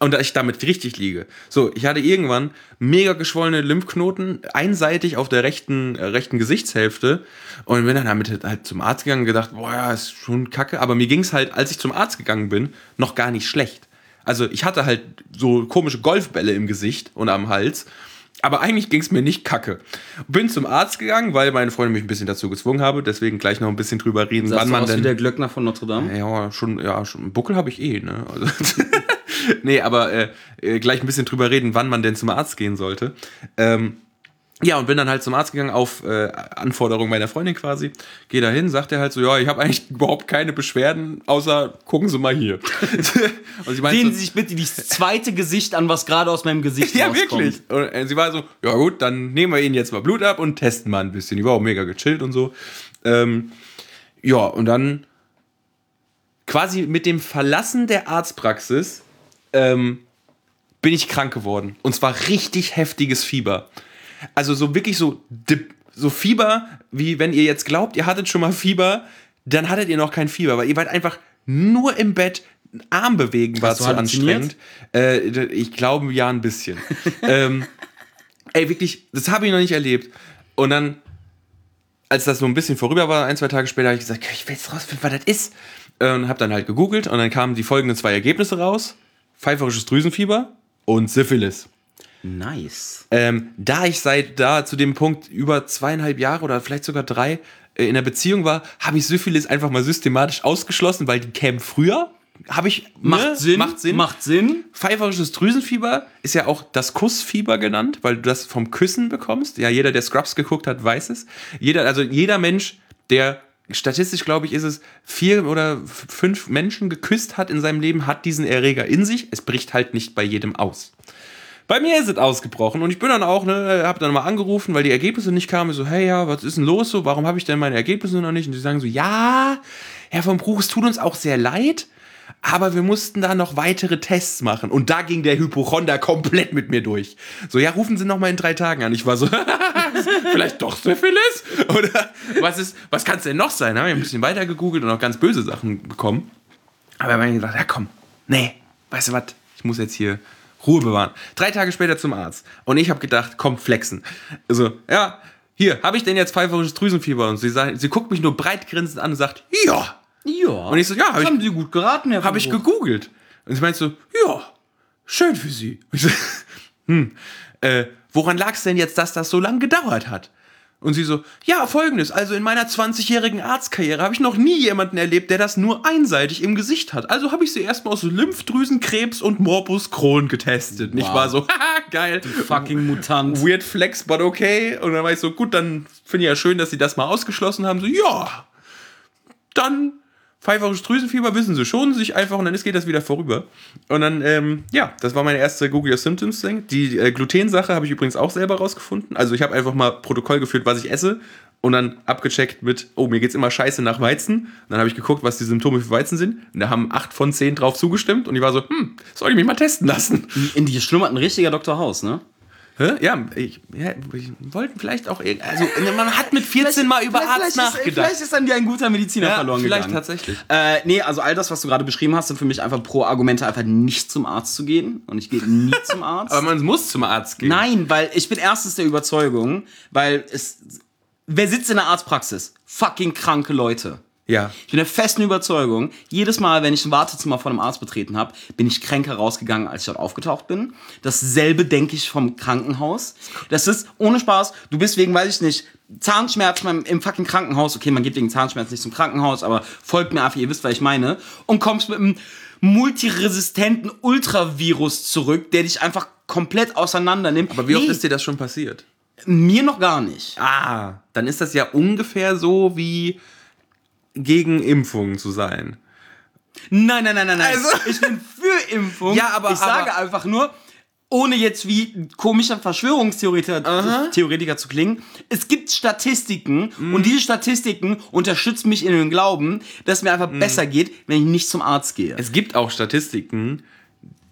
Und dass ich damit richtig liege. So, ich hatte irgendwann mega geschwollene Lymphknoten, einseitig auf der rechten, äh, rechten Gesichtshälfte. Und bin dann damit halt zum Arzt gegangen und gedacht, boah, ja, ist schon kacke. Aber mir ging es halt, als ich zum Arzt gegangen bin, noch gar nicht schlecht. Also ich hatte halt so komische Golfbälle im Gesicht und am Hals. Aber eigentlich ging es mir nicht kacke. Bin zum Arzt gegangen, weil meine Freundin mich ein bisschen dazu gezwungen habe. Deswegen gleich noch ein bisschen drüber reden, Sahst wann du man aus denn. wie der Glöckner von Notre Dame? Ja, schon, ja, schon. einen Buckel habe ich eh, ne? Also, nee, aber äh, äh, gleich ein bisschen drüber reden, wann man denn zum Arzt gehen sollte. Ähm, Ja, und bin dann halt zum Arzt gegangen auf äh, Anforderung meiner Freundin quasi. Geh da hin, sagt er halt so, ja, ich habe eigentlich überhaupt keine Beschwerden, außer gucken Sie mal hier. und sie meinte Sehen Sie sich bitte das zweite Gesicht an, was gerade aus meinem Gesicht ja, rauskommt. wirklich. Und äh, sie war so, ja gut, dann nehmen wir ihnen jetzt mal Blut ab und testen mal ein bisschen. Die war auch mega gechillt und so. Ähm, ja, und dann quasi mit dem Verlassen der Arztpraxis ähm, bin ich krank geworden. Und zwar richtig heftiges Fieber. Also so wirklich so, dip- so Fieber, wie wenn ihr jetzt glaubt, ihr hattet schon mal Fieber, dann hattet ihr noch kein Fieber, weil ihr wart einfach nur im Bett, Arm bewegen war zu anstrengend. Äh, ich glaube ja ein bisschen. ähm, ey, wirklich, das habe ich noch nicht erlebt. Und dann, als das so ein bisschen vorüber war, ein, zwei Tage später, habe ich gesagt, ich will jetzt rausfinden, was das ist. Äh, Und habe dann halt gegoogelt und dann kamen die folgenden zwei Ergebnisse raus. Pfeiferisches Drüsenfieber und Syphilis. Nice. Ähm, da ich seit da zu dem Punkt über zweieinhalb Jahre oder vielleicht sogar drei äh, in der Beziehung war, habe ich Syphilis einfach mal systematisch ausgeschlossen, weil die kämen früher. Habe ich Macht ne? Sinn. Macht Sinn. Macht Sinn. Pfeiferisches Drüsenfieber ist ja auch das Kussfieber genannt, weil du das vom Küssen bekommst. Ja, jeder, der Scrubs geguckt hat, weiß es. Jeder, also jeder Mensch, der statistisch glaube ich ist es vier oder fünf Menschen geküsst hat in seinem Leben, hat diesen Erreger in sich. Es bricht halt nicht bei jedem aus. Bei mir ist es ausgebrochen und ich bin dann auch, ne, hab dann mal angerufen, weil die Ergebnisse nicht kamen. Ich so, hey, ja, was ist denn los so? Warum habe ich denn meine Ergebnisse noch nicht? Und die sagen so, ja, Herr von Bruch, es tut uns auch sehr leid, aber wir mussten da noch weitere Tests machen. Und da ging der Hypochonder komplett mit mir durch. So, ja, rufen Sie noch mal in drei Tagen an. Ich war so, vielleicht doch Syphilis? Oder was ist, was kann es denn noch sein? Haben wir ein bisschen weiter gegoogelt und auch ganz böse Sachen bekommen. Aber er hat gesagt, ja komm, nee, weißt du was, ich muss jetzt hier Ruhe bewahren. Drei Tage später zum Arzt. Und ich habe gedacht, komm, flexen. Also, ja, hier, habe ich denn jetzt pfeiferisches Drüsenfieber? Und sie, sagt, sie guckt mich nur breit grinsend an und sagt, ja. Ja. Und ich so, ja, habe ich, haben Sie gut geraten, Herr hab ich gegoogelt. Und sie meint so, ja, schön für Sie. Und ich so, hm, äh, woran lag es denn jetzt, dass das so lange gedauert hat? Und sie so, ja, folgendes, also in meiner 20-jährigen Arztkarriere habe ich noch nie jemanden erlebt, der das nur einseitig im Gesicht hat. Also habe ich sie erstmal aus Lymphdrüsenkrebs und Morbus Crohn getestet. Und ich Wow. war so, haha, geil. Fucking Mutant. Weird flex, but okay. Und dann war ich so, gut, dann finde ich ja schön, dass sie das mal ausgeschlossen haben. So, ja, dann pfeiferisches Drüsenfieber wissen sie schon, sich einfach und dann geht das wieder vorüber. Und dann, ähm, ja, das war meine erste Google Your Symptoms Thing. Die äh, Gluten-Sache habe ich übrigens auch selber rausgefunden. Also ich habe einfach mal Protokoll geführt, was ich esse und dann abgecheckt mit, oh, mir geht's immer scheiße nach Weizen. Und dann habe ich geguckt, was die Symptome für Weizen sind. Und da haben acht von zehn drauf zugestimmt und ich war so, hm, soll ich mich mal testen lassen? In die schlummert ein richtiger Dr. House, ne? Hä? Ja, ich, ja, ich wollten vielleicht auch, also man hat mit 14 mal über Arzt Ist, nachgedacht. vielleicht ist an dir ein guter Mediziner Ja, verloren vielleicht gegangen. tatsächlich. Äh, nee, also all das, was du gerade beschrieben hast, sind für mich einfach pro Argumente, einfach nicht zum Arzt zu gehen. Und ich gehe nie zum Arzt. Aber man muss zum Arzt gehen. Nein, weil ich bin erstens der Überzeugung, weil es. Wer sitzt in der Arztpraxis? Fucking kranke Leute. Ja. Ich bin der festen Überzeugung, jedes Mal, wenn ich ein Wartezimmer vor einem Arzt betreten habe, bin ich kränker rausgegangen, als ich dort aufgetaucht bin. Dasselbe denke ich vom Krankenhaus. Das ist ohne Spaß. Du bist wegen, weiß ich nicht, Zahnschmerzen im fucking Krankenhaus. Okay, man geht wegen Zahnschmerzen nicht zum Krankenhaus, aber folgt mir einfach, ihr wisst, was ich meine. Und kommst mit einem multiresistenten Ultravirus zurück, der dich einfach komplett auseinander nimmt. Aber wie oft Nee, ist dir das schon passiert? mir noch gar nicht. Ah, dann ist das ja ungefähr so wie gegen Impfungen zu sein. Nein, nein, nein, nein, nein. Also- ich bin für Impfung. Ja, aber- ich sage aber- einfach nur, ohne jetzt wie komischer Verschwörungstheoretiker Theoretiker zu klingen, es gibt Statistiken Mhm. und diese Statistiken unterstützen mich in dem Glauben, dass es mir einfach besser geht, wenn ich nicht zum Arzt gehe. Es gibt auch Statistiken,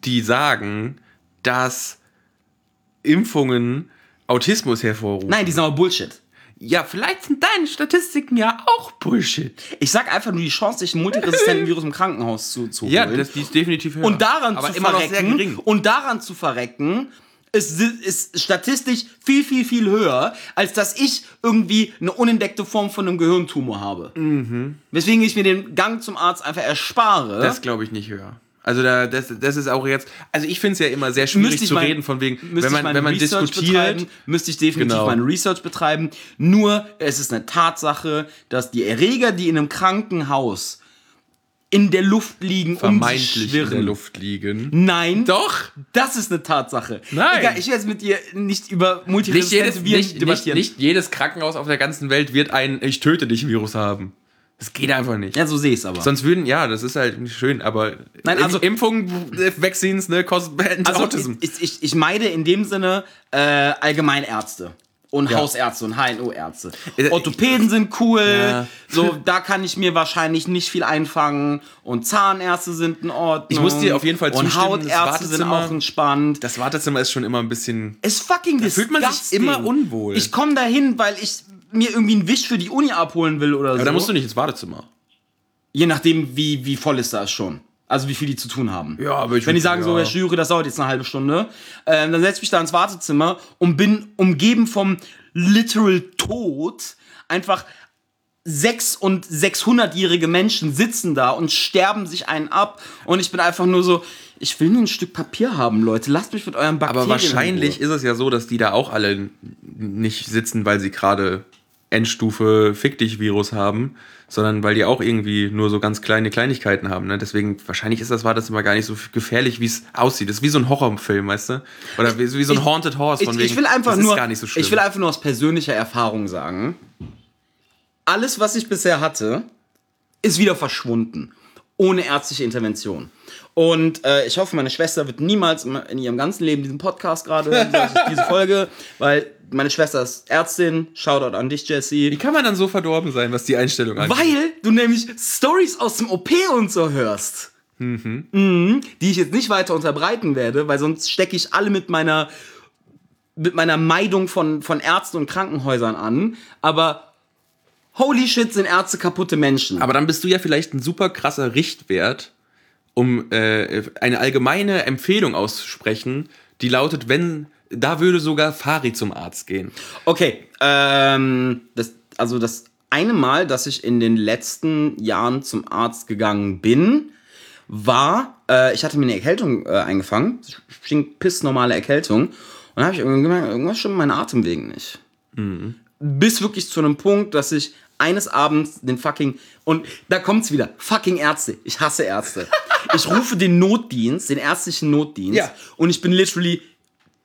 die sagen, dass Impfungen Autismus hervorrufen. Nein, die sind aber Bullshit. Ja, vielleicht sind deine Statistiken ja auch Bullshit. Ich sag einfach nur die Chance, sich einen multiresistenten Virus im Krankenhaus zu, zu Ja, holen. das, die ist definitiv höher. und daran Aber zu verrecken gering. und daran zu verrecken ist, ist statistisch viel viel viel höher als dass ich irgendwie eine unentdeckte Form von einem Gehirntumor habe. Weswegen ich mir den Gang zum Arzt einfach erspare. Mhm. Das glaube ich nicht höher. Also da, das, das ist auch jetzt, also ich finde es ja immer sehr schwierig zu mein- reden von wegen, wenn man, wenn man Research diskutiert, müsste ich definitiv Genau. meine Research betreiben. Nur es ist eine Tatsache, dass die Erreger, die in einem Krankenhaus in der Luft liegen, um Vermeintlich in schwirren. der Luft liegen. Nein. Doch. Das ist eine Tatsache. Nein. Egal, ich will jetzt mit dir nicht über multiresistente Viren nicht, nicht, debattieren. nicht jedes Krankenhaus auf der ganzen Welt wird ein Ich töte dich Virus haben. Das geht einfach nicht. Ja, so sehe ich es aber. Sonst würden, ja, das ist halt nicht schön, aber Nein, also- Impfungen, äh, Vaccines, ne, kosten also Autism. ich, ich, ich meide in dem Sinne äh, Allgemeinärzte. Und Ja. Hausärzte und HNO-Ärzte. Äh, Orthopäden sind cool. Ja. So, da kann ich mir wahrscheinlich nicht viel einfangen. Und Zahnärzte sind in Ordnung. Ich muss dir auf jeden Fall Und zustimmen, das Hautärzte sind auch entspannt. Das Wartezimmer ist schon immer ein bisschen. Es fucking da fühlt man sich immer unwohl. Ich komme dahin, weil ich mir irgendwie einen Wisch für die Uni abholen will oder so. Aber da musst du nicht ins Wartezimmer. Je nachdem, wie, wie voll ist das schon. Also wie viel die zu tun haben. Ja, aber ich Wenn die sagen so, ja. Herr Schüre, das dauert jetzt eine halbe Stunde, ähm, dann setze ich mich da ins Wartezimmer und bin umgeben vom literal Tod. Einfach sechs und 600-jährige Menschen sitzen da und sterben sich einen ab und ich bin einfach nur so, ich will nur ein Stück Papier haben, Leute. Lasst mich mit euren Bakterien Aber wahrscheinlich ist es ja so, dass die da auch alle nicht sitzen, weil sie gerade Endstufe Fick dich Virus haben, sondern weil die auch irgendwie nur so ganz kleine Kleinigkeiten haben. Ne? Deswegen, wahrscheinlich ist das Wartezimmer gar nicht so gefährlich, wie es aussieht. Das ist wie so ein Horrorfilm, weißt du? Oder wie, wie so ein Ich- Haunted Horse Ich, von wegen. ich will einfach das nur, ist gar nicht so schlimm. ich will einfach nur aus persönlicher Erfahrung sagen, alles, was ich bisher hatte, ist wieder verschwunden. Ohne ärztliche Intervention. Und äh, ich hoffe, meine Schwester wird niemals in ihrem ganzen Leben diesen Podcast gerade hören, diese Folge, weil meine Schwester ist Ärztin. Shoutout an dich, Jesse. wie kann man dann so verdorben sein, was die Einstellung angeht? Weil du nämlich Stories aus dem OP und so hörst. Mhm. Die ich jetzt nicht weiter unterbreiten werde, weil sonst stecke ich alle mit meiner, mit meiner Meidung von, von Ärzten und Krankenhäusern an. Aber holy shit, sind Ärzte kaputte Menschen. Aber dann bist du ja vielleicht ein super krasser Richtwert, um äh, eine allgemeine Empfehlung auszusprechen, die lautet, wenn, da würde sogar Fari zum Arzt gehen. Okay, ähm, das, also das eine Mal, dass ich in den letzten Jahren zum Arzt gegangen bin, war, äh, ich hatte mir eine Erkältung äh, eingefangen, stinkt pissnormale Erkältung, und habe ich gemerkt, irgendwas stimmt mit meinen Atemwegen nicht. Bis wirklich zu einem Punkt, dass ich eines Abends den fucking, und da kommt's wieder, fucking Ärzte, ich hasse Ärzte. Ich rufe den Notdienst, den ärztlichen Notdienst, Ja. und ich bin literally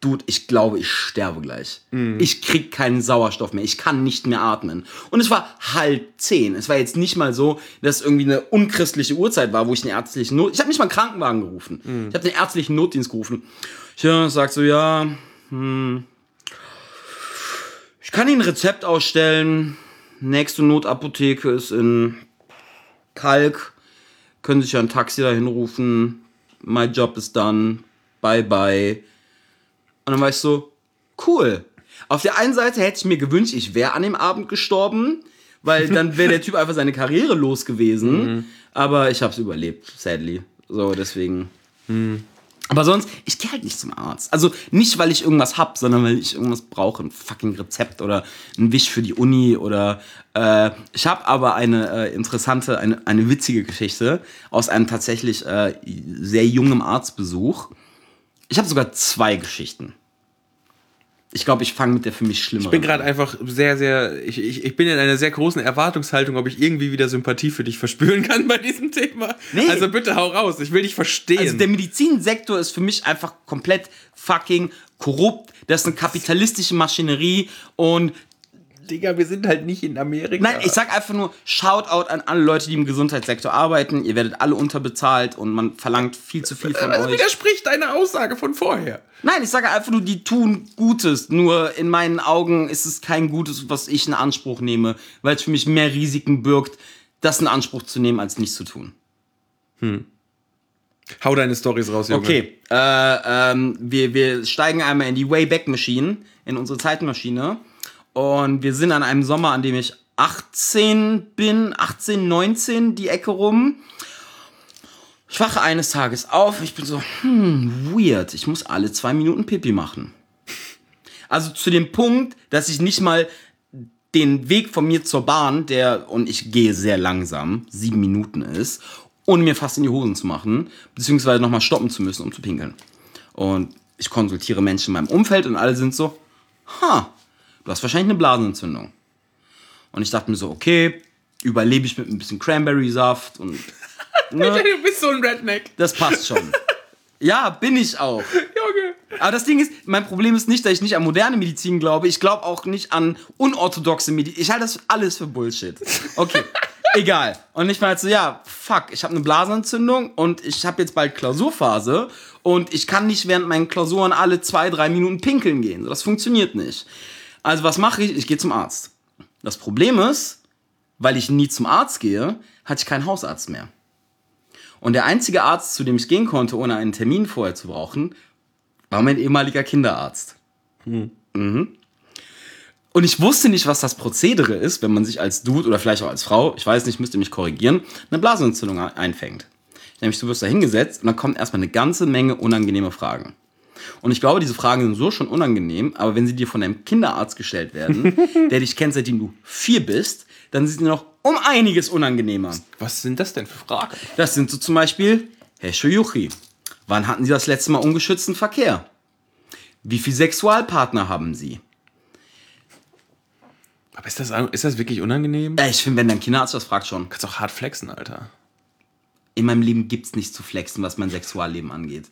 Dude, ich glaube, ich sterbe gleich. Ich krieg keinen Sauerstoff mehr. Ich kann nicht mehr atmen. Und es war halb zehn. Es war jetzt nicht mal so, dass es irgendwie eine unchristliche Uhrzeit war, wo ich den ärztlichen Not... Ich habe nicht mal einen Krankenwagen gerufen. Ich habe den ärztlichen Notdienst gerufen. Ja, sagt so, ja, hm, ich kann Ihnen ein Rezept ausstellen. Nächste Notapotheke ist in Kalk. Können sich ja ein Taxi dahin rufen. My job is done. Bye bye. Und dann war ich so, cool. Auf der einen Seite hätte ich mir gewünscht, ich wäre an dem Abend gestorben, weil dann wäre der Typ einfach seine Karriere los gewesen. Aber ich habe es überlebt, sadly. So, deswegen. Aber sonst, ich gehe halt nicht zum Arzt. Also nicht, weil ich irgendwas hab, sondern weil ich irgendwas brauche. Ein fucking Rezept oder ein Wisch für die Uni oder äh, ich habe aber eine äh, interessante, eine, eine witzige Geschichte aus einem tatsächlich äh, sehr jungen Arztbesuch. Ich habe sogar zwei Geschichten. Ich glaube, ich fange mit der für mich schlimmeren. Ich bin gerade einfach sehr, sehr, ich, ich, ich bin in einer sehr großen Erwartungshaltung, ob ich irgendwie wieder Sympathie für dich verspüren kann bei diesem Thema. Nee. Also bitte hau raus, ich will dich verstehen. Also der Medizinsektor ist für mich einfach komplett fucking korrupt. Das ist eine kapitalistische Maschinerie und Digga, wir sind halt nicht in Amerika. Nein, ich sag einfach nur Shoutout an alle Leute, die im Gesundheitssektor arbeiten. Ihr werdet alle unterbezahlt und man verlangt viel zu viel von Das euch. widerspricht deiner Aussage von vorher. Nein, ich sage einfach nur, die tun Gutes. Nur in meinen Augen ist es kein Gutes, was ich in Anspruch nehme, weil es für mich mehr Risiken birgt, das in Anspruch zu nehmen, als nicht zu tun. Hau deine Stories raus, Junge. Okay, äh, ähm, wir, wir steigen einmal in die Wayback Machine, in unsere Zeitmaschine. Und wir sind an einem Sommer, an dem ich 18 bin, 18, 19, die Ecke rum. Ich wache eines Tages auf, ich bin so, hm, weird, ich muss alle zwei Minuten Pipi machen. Also zu dem Punkt, dass ich nicht mal den Weg von mir zur Bahn, der, und ich gehe sehr langsam, sieben Minuten ist, ohne mir fast in die Hosen zu machen, beziehungsweise nochmal stoppen zu müssen, um zu pinkeln. Und ich konsultiere Menschen in meinem Umfeld und alle sind so, ha, du hast wahrscheinlich eine Blasenentzündung. Und ich dachte mir so, okay, überlebe ich mit ein bisschen Cranberry-Saft und Ne? Du bist so ein Redneck. Das passt schon. Ja, bin ich auch. Junge. Aber das Ding ist, mein Problem ist nicht, dass ich nicht an moderne Medizin glaube. Ich glaube auch nicht an unorthodoxe Medizin. Ich halte das alles für Bullshit. Okay, egal. Und ich war halt so, ja, fuck, ich habe eine Blasenentzündung und ich habe jetzt bald Klausurphase und ich kann nicht während meinen Klausuren alle zwei, drei Minuten pinkeln gehen. Das funktioniert nicht. Also was mache ich? Ich gehe zum Arzt. Das Problem ist, weil ich nie zum Arzt gehe, hatte ich keinen Hausarzt mehr. Und der einzige Arzt, zu dem ich gehen konnte, ohne einen Termin vorher zu brauchen, war mein ehemaliger Kinderarzt. Mhm. Und ich wusste nicht, was das Prozedere ist, wenn man sich als Dude oder vielleicht auch als Frau, ich weiß nicht, müsste mich korrigieren, eine Blasenentzündung einfängt. Nämlich du wirst da hingesetzt und dann kommt erstmal eine ganze Menge unangenehme Fragen. Und ich glaube, diese Fragen sind so schon unangenehm, aber wenn sie dir von einem Kinderarzt gestellt werden, der dich kennt, seitdem du vier bist, dann sind sie noch um einiges unangenehmer. Was sind das denn für Fragen? Das sind so zum Beispiel, Herr Shoyuchi, wann hatten Sie das letzte Mal ungeschützten Verkehr? Wie viele Sexualpartner haben Sie? Aber ist das, ist das wirklich unangenehm? Äh, ich finde, wenn dein Kinderarzt das fragt schon. kannst auch hart flexen, Alter. In meinem Leben gibt's nichts zu flexen, was mein Sexualleben angeht.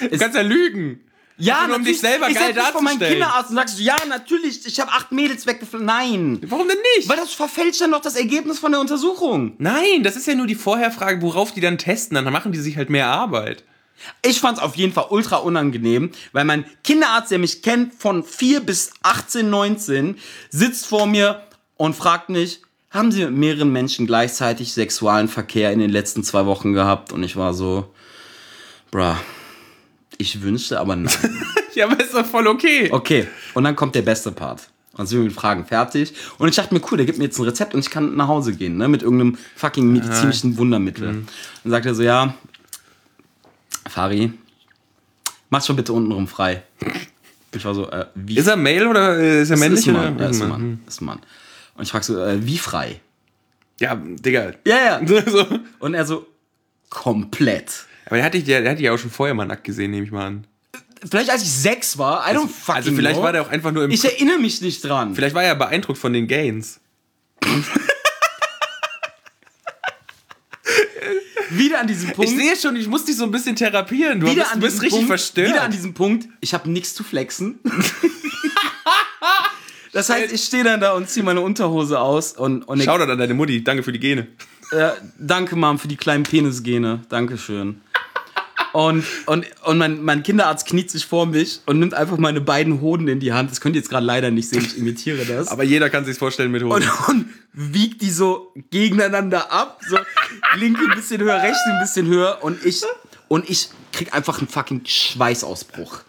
Du kannst ja lügen. Ja, nur um dich selber ich geil mich vor meinen darzustellen. Kinderarzt und sagst ja, natürlich, ich habe acht Mädels weggeflogen. Nein. Warum denn nicht? Weil das verfälscht dann noch das Ergebnis von der Untersuchung. Nein, das ist ja nur die Vorherfrage, worauf die dann testen. Dann machen die sich halt mehr Arbeit. Ich fand's auf jeden Fall ultra unangenehm, weil mein Kinderarzt, der mich kennt von 4 bis 18, 19, sitzt vor mir und fragt mich, haben Sie mit mehreren Menschen gleichzeitig sexualen Verkehr in den letzten zwei Wochen gehabt? Und ich war so, bruh, ich wünschte, aber nein. Ja, aber ist doch voll okay. Okay, und dann kommt der beste Part. Und sind wir mit Fragen fertig. Und ich dachte mir, cool, der gibt mir jetzt ein Rezept und ich kann nach Hause gehen, ne? Mit irgendeinem fucking medizinischen Wundermittel. Dann sagt er so, ja, Fari, mach schon bitte untenrum frei. Ich war so, äh, wie Ist er Male oder ist er männlich? ist ein Mann, oder? ja, ist ein Mann, ist ein Mann. Und ich frag so, äh, wie frei? Ja, Digga. Ja, ja. so. Und er so, komplett. Aber der hatte, ich, der, der hatte ich ja auch schon vorher mal nackt gesehen, nehme ich mal an. Vielleicht als ich sechs war, I don't fucking Also vielleicht know. war der auch einfach nur im... Ich erinnere mich nicht dran. vielleicht war er beeindruckt von den Gains. Wieder an diesem Punkt. Ich sehe schon, ich muss dich so ein bisschen therapieren. Du wieder bist, an du bist richtig Punkt, verstört. Wieder an diesem Punkt, ich habe nichts zu flexen. das heißt, ich stehe dann da und ziehe meine Unterhose aus und, und ich, Shoutout an deine Mutti. Danke für die Gene. Äh, danke Mom für die kleinen Penisgene, Dankeschön. Und, und, und mein, mein Kinderarzt kniet sich vor mich und nimmt einfach meine beiden Hoden in die Hand. Das könnt ihr jetzt gerade leider nicht sehen, ich imitiere das. Aber jeder kann sich vorstellen mit Hoden. und, und wiegt die so gegeneinander ab. So linke ein bisschen höher, rechts ein bisschen höher. Und ich, und ich krieg einfach einen fucking Schweißausbruch.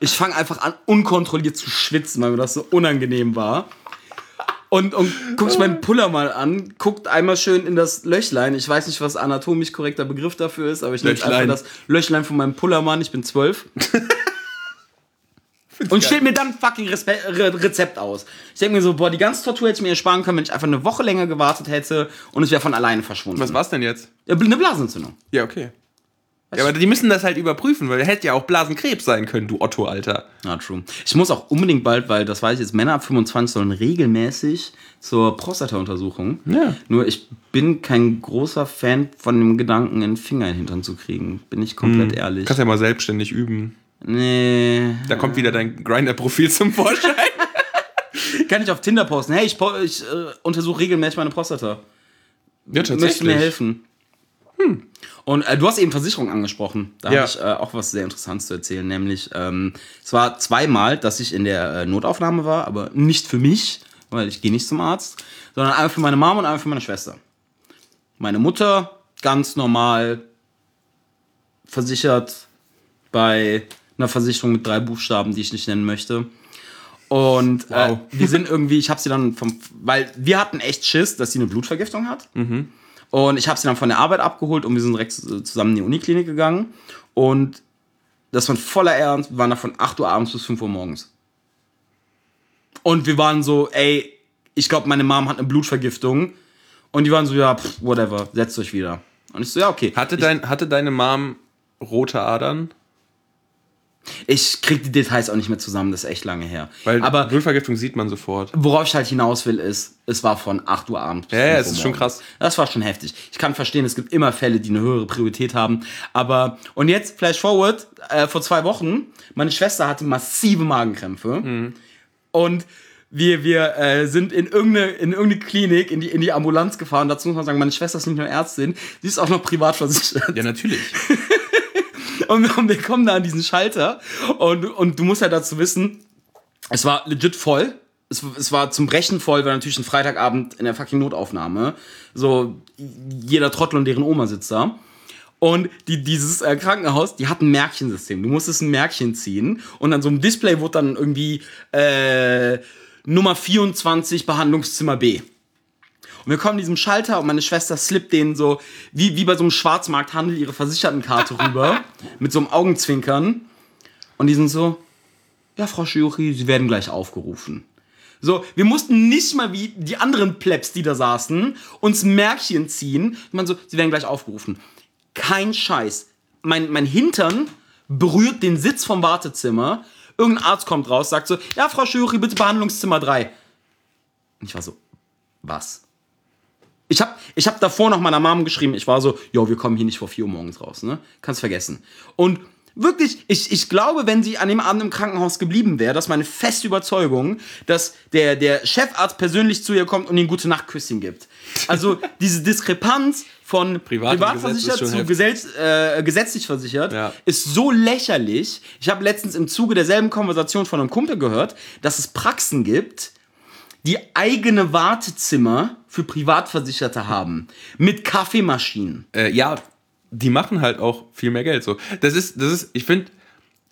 Ich fange einfach an, unkontrolliert zu schwitzen, weil mir das so unangenehm war. Und, und guck ich meinen Puller mal an, guckt einmal schön in das Löchlein. Ich weiß nicht, was anatomisch korrekter Begriff dafür ist, aber ich nenne einfach das Löchlein von meinem Pullermann. Ich bin zwölf. Und stellt mir dann fucking Respe Re Rezept aus. Ich denke mir so, boah, die ganze Tortur hätte ich mir ersparen können, wenn ich einfach eine Woche länger gewartet hätte und es wäre von alleine verschwunden. Was war's denn jetzt? Ja, Eine Blasenentzündung. Ja, okay. Ja, aber die müssen das halt überprüfen, weil hätte ja auch Blasenkrebs sein können, du Otto, Alter. Ja, true. Ich muss auch unbedingt bald, weil das weiß ich jetzt, Männer ab 25 sollen regelmäßig zur Prostata-Untersuchung. Ja. Nur ich bin kein großer Fan von dem Gedanken, einen Finger in den Hintern zu kriegen. Bin ich komplett ehrlich. Kannst ja mal selbstständig üben. Nee. Da kommt wieder dein Grinder-Profil zum Vorschein. Kann ich auf Tinder posten. Hey, ich, ich äh, untersuche regelmäßig meine Prostata. ja, Möchtest du mir helfen? Hm. Und äh, du hast eben Versicherung angesprochen. Da Ja. habe ich äh, auch was sehr Interessantes zu erzählen. Nämlich, ähm, es war zweimal, dass ich in der äh, Notaufnahme war, aber nicht für mich, weil ich gehe nicht zum Arzt, sondern einmal für meine Mama und einmal für meine Schwester. Meine Mutter, ganz normal versichert bei einer Versicherung mit drei Buchstaben, die ich nicht nennen möchte. Und äh, Wow. wir sind irgendwie, ich habe sie dann vom, weil wir hatten echt Schiss, dass sie eine Blutvergiftung hat. Und ich habe sie dann von der Arbeit abgeholt und wir sind direkt zu- zusammen in die Uniklinik gegangen. Und das war voller Ernst, wir waren da von 8 Uhr abends bis 5 Uhr morgens. Und wir waren so, ey, ich glaube, meine Mom hat eine Blutvergiftung. Und die waren so, ja, pff, whatever, setzt euch wieder. Und ich so, ja, okay. Hatte, ich, dein, hatte deine Mom rote Adern? Ich krieg die Details auch nicht mehr zusammen, das ist echt lange her. Weil Aber Blutvergiftung sieht man sofort. worauf ich halt hinaus will, ist, es war von 8 Uhr abends Ja, ja, 5 es ist schon krass. Das war schon heftig. Ich kann verstehen, es gibt immer Fälle, die eine höhere Priorität haben. Aber, und jetzt, flash forward, äh, vor zwei Wochen, meine Schwester hatte massive Magenkrämpfe. Mhm. Und wir, wir äh, sind in irgendeine, in irgendeine Klinik, in die, in die Ambulanz gefahren. Dazu muss man sagen, meine Schwester ist nicht nur Ärztin, sie ist auch noch privat versichert. Ja, natürlich. Und wir, und wir kommen da an diesen Schalter und, und du musst ja dazu wissen, es war legit voll. Es, war zum Brechen voll, weil natürlich ein Freitagabend in der fucking Notaufnahme. So, jeder Trottel und deren Oma sitzt da. Und die, dieses äh, Krankenhaus, die hat ein Märchensystem. Du musstest ein Märchen ziehen und an so einem Display wurde dann irgendwie äh, Nummer 24 Behandlungszimmer B. Und wir kommen diesem Schalter und meine Schwester slippt den so, wie, wie bei so einem Schwarzmarkthandel, ihre Versichertenkarte rüber, mit so einem Augenzwinkern. Und die sind so, ja, Frau Schiuri, Sie werden gleich aufgerufen. So, wir mussten nicht mal wie die anderen Plebs, die da saßen, uns Märchen ziehen. Ich meine so, Sie werden gleich aufgerufen. Kein Scheiß. Mein, mein Hintern berührt den Sitz vom Wartezimmer. Irgendein Arzt kommt raus, sagt so, ja, Frau Schuri, bitte Behandlungszimmer 3. Und ich war so, was? Ich habe ich hab davor noch meiner Mom geschrieben, ich war so, jo, wir kommen hier nicht vor 4 Uhr morgens raus, ne? Kannst vergessen. Und wirklich, ich, ich glaube, wenn sie an dem Abend im Krankenhaus geblieben wäre, das ist meine feste Überzeugung, dass der, der Chefarzt persönlich zu ihr kommt und ihr ein gute Nachtküsschen gibt. Also diese Diskrepanz von Privat privatversichert zu gesetz, äh, gesetzlich versichert Ja. ist so lächerlich. Ich habe letztens im Zuge derselben Konversation von einem Kumpel gehört, dass es Praxen gibt, die eigene Wartezimmer für Privatversicherte haben. Mit Kaffeemaschinen. äh, ja, die machen halt auch viel mehr Geld. So, das ist, das ist, ich finde,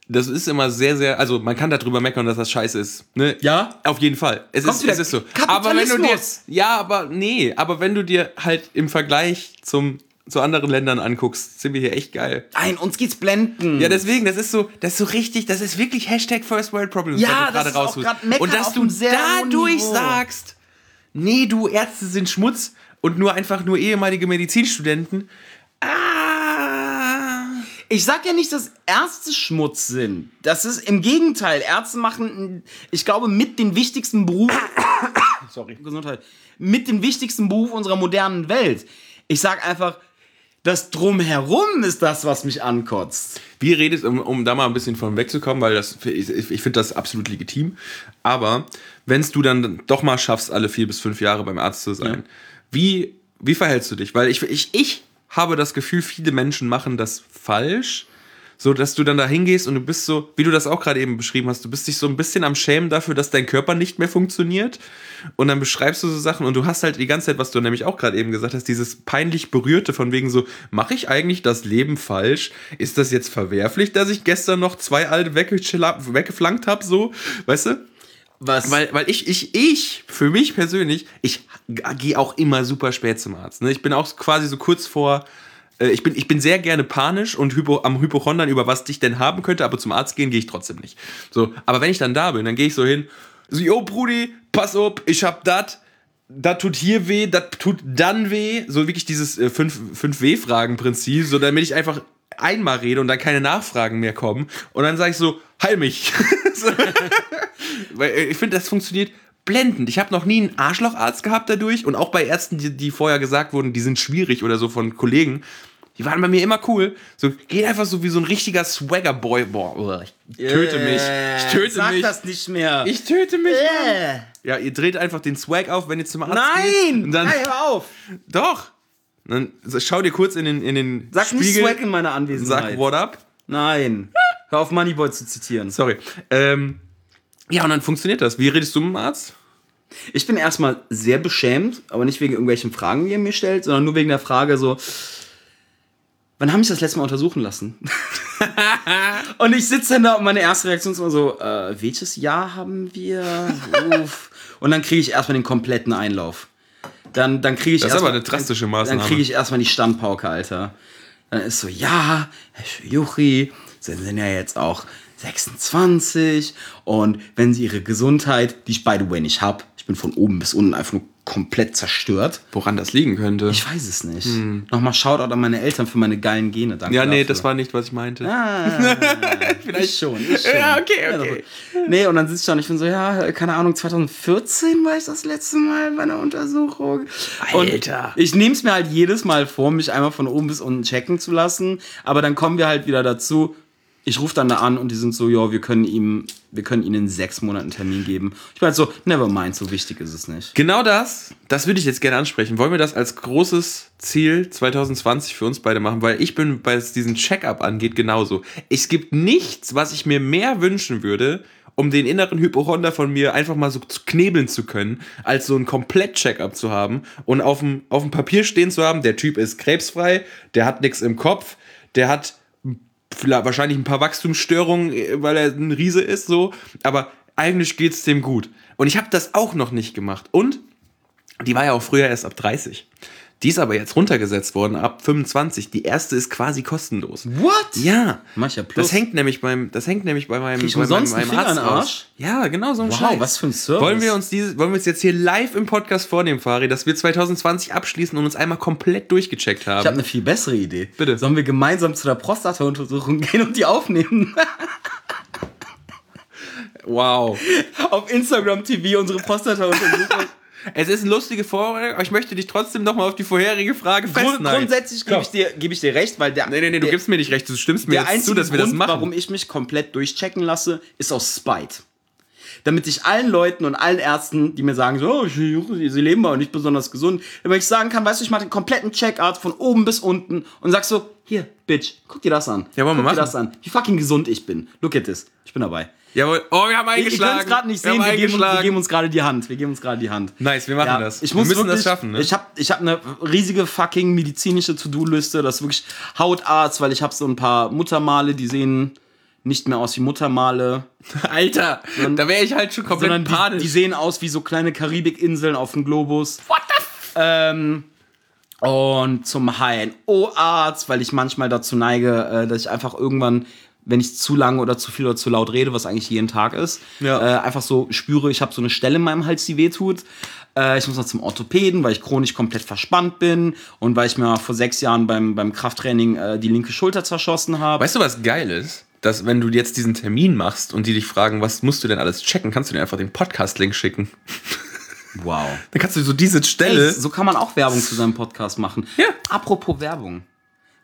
das ist immer sehr, sehr, also man kann darüber meckern, dass das scheiße ist. Ne? Ja. Auf jeden Fall. Es Kommt ist, es ist so. Aber wenn du dir, ja, aber nee, aber wenn du dir halt im Vergleich zum zu anderen Ländern anguckst, sind wir hier echt geil. Nein, uns geht's blenden. Ja, deswegen, das ist so, das ist so richtig, das ist wirklich Hashtag First World Problems, Ja, was du gerade Meckern Und dass du dadurch sagst, nee, du Ärzte sind Schmutz und nur einfach nur ehemalige Medizinstudenten. Ah. Ich sag ja nicht, dass Ärzte Schmutz sind. Das ist im Gegenteil. Ärzte machen, ich glaube, mit den wichtigsten Beruf. Sorry. Gesundheit. Mit dem wichtigsten Beruf unserer modernen Welt. Ich sag einfach, das Drumherum ist das, was mich ankotzt. Wie redest, um, um da mal ein bisschen von wegzukommen, weil das, ich, ich finde das absolut legitim. Aber wenn du dann doch mal schaffst, alle vier bis fünf Jahre beim Arzt zu sein, wie, wie verhältst du dich? Weil ich, ich, ich habe das Gefühl, viele Menschen machen das falsch. So, dass du dann da hingehst und du bist so, wie du das auch gerade eben beschrieben hast, du bist dich so ein bisschen am Schämen dafür, dass dein Körper nicht mehr funktioniert. Und dann beschreibst du so Sachen und du hast halt die ganze Zeit, was du nämlich auch gerade eben gesagt hast, dieses peinlich Berührte von wegen so, mache ich eigentlich das Leben falsch? Ist das jetzt verwerflich, dass ich gestern noch zwei alte weggeflankt habe, so? Weißt du? Was? Weil, weil ich, ich, ich, für mich persönlich, ich gehe auch immer super spät zum Arzt. Ne? Ich bin auch quasi so kurz vor, äh, ich, bin, ich bin sehr gerne panisch und hypo, am Hypochondern über was dich denn haben könnte, aber zum Arzt gehen gehe ich trotzdem nicht. So, aber wenn ich dann da bin, dann gehe ich so hin, so, yo, Brudi, pass auf, ich hab dat, das tut hier weh, das tut dann weh. So wirklich dieses äh, 5W-Fragen-Prinzip, so damit ich einfach einmal rede und dann keine Nachfragen mehr kommen. Und dann sage ich so, heil mich. Weil äh, ich finde, das funktioniert blendend. Ich habe noch nie einen Arschlocharzt gehabt dadurch und auch bei Ärzten, die, die vorher gesagt wurden, die sind schwierig oder so von Kollegen. Die waren bei mir immer cool. So, geht einfach so wie so ein richtiger Swagger-Boy. Boah, uah, ich töte mich. Ich töte Sag mich. das nicht mehr. Ich töte mich. Äh. Ja, ihr dreht einfach den Swag auf, wenn ihr zum Arzt Nein! geht. Dann, Nein, hör auf! Doch. Dann schau dir kurz in den, in den Sag nicht Spiegel. Swag in meiner Anwesenheit. Sag what up. Nein. Hör auf, Moneyboy zu zitieren. Sorry. Ähm, ja, und dann funktioniert das. Wie redest du mit dem Arzt? Ich bin erstmal sehr beschämt, aber nicht wegen irgendwelchen Fragen, die er mir stellt, sondern nur wegen der Frage so, wann haben Sie das letzte Mal untersuchen lassen? und ich sitze dann da und meine erste Reaktion ist immer so, äh, welches Jahr haben wir? Und dann kriege ich erstmal den kompletten Einlauf. Dann, dann kriege ich Das ist erstmal- aber eine drastische Dann Maßnahme. kriege ich erstmal die Standpauke, Alter. Dann ist so, ja, Herr Juchi, Sie sind ja jetzt auch 26 und wenn Sie Ihre Gesundheit, die ich by the way nicht habe, ich bin von oben bis unten einfach nur komplett zerstört. Woran das liegen könnte. Ich weiß es nicht. Nochmal Shoutout an meine Eltern für meine geilen Gene. Danke ja, nee, dafür. das war nicht, was ich meinte. Ah, ich schon, ich schon. Ja, okay, okay. doch. nee, und dann sitze ich da und ich bin so, ja, keine Ahnung, 2014 war ich das letzte Mal bei einer Untersuchung. Alter. Und ich nehme es mir halt jedes Mal vor, mich einmal von oben bis unten checken zu lassen. Aber dann kommen wir halt wieder dazu. Ich rufe dann da an und die sind so, ja, wir können ihm, wir können ihnen sechs Monaten einen Termin geben. Ich meine so, never mind, so wichtig ist es nicht. Genau das, das würde ich jetzt gerne ansprechen. Wollen wir das als großes Ziel 2020 für uns beide machen? Weil ich bin, was diesen Check-up angeht, genauso. Es gibt nichts, was ich mir mehr wünschen würde, um den inneren Hypochonder von mir einfach mal so knebeln zu können, als so ein Komplett-Check-up zu haben und auf dem, auf dem Papier stehen zu haben, der Typ ist krebsfrei, der hat nichts im Kopf, der hat wahrscheinlich ein paar Wachstumsstörungen, äh, weil er ein Riese ist, so, aber eigentlich geht's dem gut. Und ich habe das auch noch nicht gemacht. Und die war ja auch früher erst ab 30. Die ist aber jetzt runtergesetzt worden ab 25. Die erste ist quasi kostenlos. What? Ja. Mach ich ja plus. Das hängt nämlich beim, das hängt nämlich bei meinem, Krieg ich bei meinem, meinem Arzt Arsch? Ja, genau so ein Wow, Scheiß. was für ein Service. Wollen wir uns diese, wollen wir uns jetzt hier live im Podcast vornehmen, Fari, dass wir 2020 abschließen und uns einmal komplett durchgecheckt haben? Ich habe eine viel bessere Idee. Bitte. Sollen wir gemeinsam zu der Prostata-Untersuchung gehen und die aufnehmen? wow. Auf Instagram TV unsere Prostata-Untersuchung. Es ist eine lustige Vorrede, aber ich möchte dich trotzdem noch mal auf die vorherige Frage Grund, festnageln. grundsätzlich gebe ich, dir- gebe ich dir recht, weil der, Nee, nee, nee, du der, gibst mir nicht recht, du stimmst mir der jetzt zu, dass wir Grund, das machen. warum ich mich komplett durchchecken lasse, ist aus Spite. Damit ich allen Leuten und allen Ärzten, die mir sagen, so, oh, sie leben aber nicht besonders gesund, damit ich sagen kann, weißt du, ich mache den kompletten Check-out von oben bis unten und sag so, hier, Bitch, guck dir das an. Ja, wollen wir guck dir machen. das an. Wie fucking gesund ich bin. Look at this. Ich bin dabei. Jawohl. Oh, wir haben Ihr eingeschlagen. könnt es gerade nicht Wir sehen, haben wir geben, uns, wir geben uns gerade die Hand. Wir geben uns gerade die Hand. Nice, wir machen Ja, das. Wir müssen wirklich, das schaffen, ne? Ich habe ich hab eine riesige fucking medizinische To-Do-Liste. Das ist wirklich Hautarzt, weil ich habe so ein paar Muttermale, die sehen nicht mehr aus wie Muttermale, Alter, da wäre ich halt schon komplett sondern die, panisch. die sehen aus wie so kleine Karibikinseln auf dem Globus. What the f Ähm, und zum HNO-Arzt, weil ich manchmal dazu neige, äh, dass ich einfach irgendwann, wenn ich zu lange oder zu viel oder zu laut rede, was eigentlich jeden Tag ist, Ja. äh, einfach so spüre, ich habe so eine Stelle in meinem Hals, die wehtut. Äh, ich muss noch zum Orthopäden, weil ich chronisch komplett verspannt bin und weil ich mir vor sechs Jahren beim, beim Krafttraining äh, die linke Schulter zerschossen habe. Weißt du, was geil ist? Dass, wenn du jetzt diesen Termin machst und die dich fragen, was musst du denn alles checken, kannst du dir einfach den Podcast-Link schicken. Wow. Dann kannst du so diese Stelle. Ey, so kann man auch Werbung zu seinem Podcast machen. Ja. Apropos Werbung.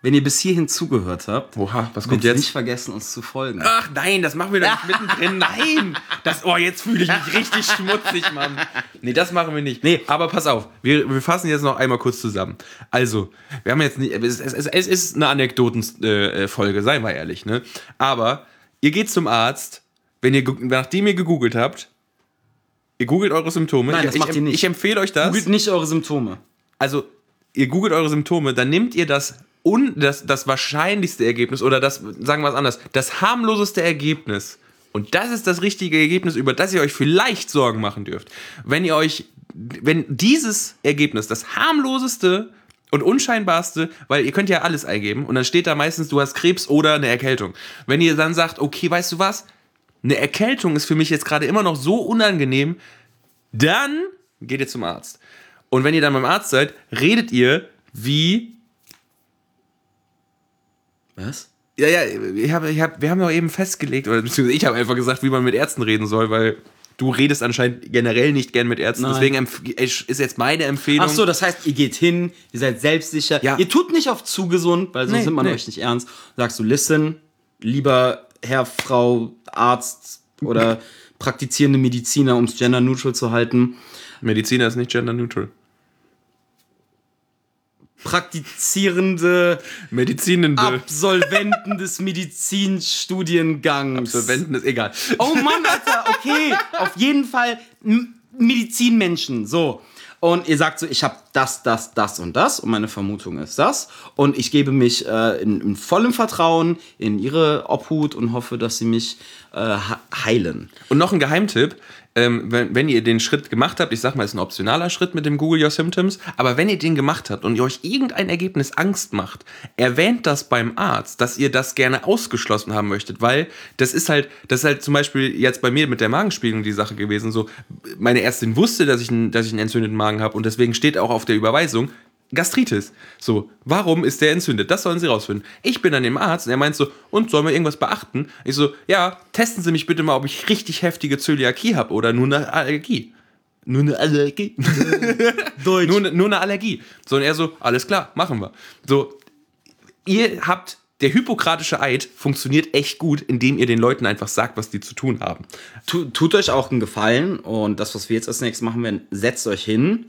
Wenn ihr bis hierhin zugehört habt, Oha, was kommt jetzt? nicht vergessen, uns zu folgen. Ach nein, das machen wir doch nicht mittendrin. Nein! Das, oh, jetzt fühle ich mich richtig schmutzig, Mann. Nee, das machen wir nicht. Nee. Aber pass auf, wir, wir fassen jetzt noch einmal kurz zusammen. Also, wir haben jetzt nicht, es, es, es, ist eine Anekdotenfolge, seien wir ehrlich, ne? Aber ihr geht zum Arzt, wenn ihr, nachdem ihr gegoogelt habt, ihr googelt eure Symptome. Nein, ich, das macht ich, ihr nicht. Ich empfehle euch das. Googelt nicht eure Symptome. also ihr googelt eure Symptome, dann nehmt ihr das, un, das, das wahrscheinlichste Ergebnis oder das, sagen wir es anders, das harmloseste Ergebnis. Und das ist das richtige Ergebnis, über das ihr euch vielleicht Sorgen machen dürft. Wenn ihr euch, wenn dieses Ergebnis, das harmloseste und unscheinbarste, weil ihr könnt ja alles eingeben und dann steht da meistens, du hast Krebs oder eine Erkältung. Wenn ihr dann sagt, okay, weißt du was? Eine Erkältung ist für mich jetzt gerade immer noch so unangenehm, dann geht ihr zum Arzt. Und wenn ihr dann beim Arzt seid, redet ihr wie. Was? Ja, ja, ich hab, ich hab, wir haben doch eben festgelegt, oder beziehungsweise ich habe einfach gesagt, wie man mit Ärzten reden soll, weil du redest anscheinend generell nicht gern mit Ärzten. Nein. Deswegen ist jetzt meine Empfehlung. Ach so, das heißt, ihr geht hin, ihr seid selbstsicher. Ja. Ihr tut nicht auf zu gesund, weil sonst Nee, nimmt man nee. euch nicht ernst. Sagst du, listen, lieber Herr, Frau, Arzt oder praktizierende Mediziner, um es gender neutral zu halten. Mediziner ist nicht gender neutral. Praktizierende Medizinende Absolventen des Medizinstudiengangs. Absolventen ist egal. Oh Mann, Alter, okay. Auf jeden Fall Medizinmenschen. So. Und ihr sagt so, ich habe das, das, das und das und meine Vermutung ist das. Und ich gebe mich äh, in, in vollem Vertrauen in ihre Obhut und hoffe, dass sie mich äh, he- heilen. Und noch ein Geheimtipp. Ähm, wenn, wenn ihr den Schritt gemacht habt, ich sag mal, ist ein optionaler Schritt mit dem Google Your Symptoms, aber wenn ihr den gemacht habt und ihr euch irgendein Ergebnis Angst macht, erwähnt das beim Arzt, dass ihr das gerne ausgeschlossen haben möchtet, weil das ist halt, das ist halt zum Beispiel jetzt bei mir mit der Magenspiegelung die Sache gewesen, so, meine Ärztin wusste, dass ich, einen, dass ich einen entzündeten Magen habe und deswegen steht auch auf der Überweisung, Gastritis. So, warum ist der entzündet? Das sollen sie rausfinden. Ich bin an dem Arzt und er meint so, und sollen wir irgendwas beachten? Ich so, ja, testen Sie mich bitte mal, ob ich richtig heftige Zöliakie habe oder nur eine Allergie. Nur eine Allergie. Deutsch. nur, nur eine Allergie. So, und er so, alles klar, machen wir. So, ihr habt, der hippokratische Eid funktioniert echt gut, indem ihr den Leuten einfach sagt, was die zu tun haben. Tu- tut euch auch einen Gefallen und das, was wir jetzt als nächstes machen werden, setzt euch hin,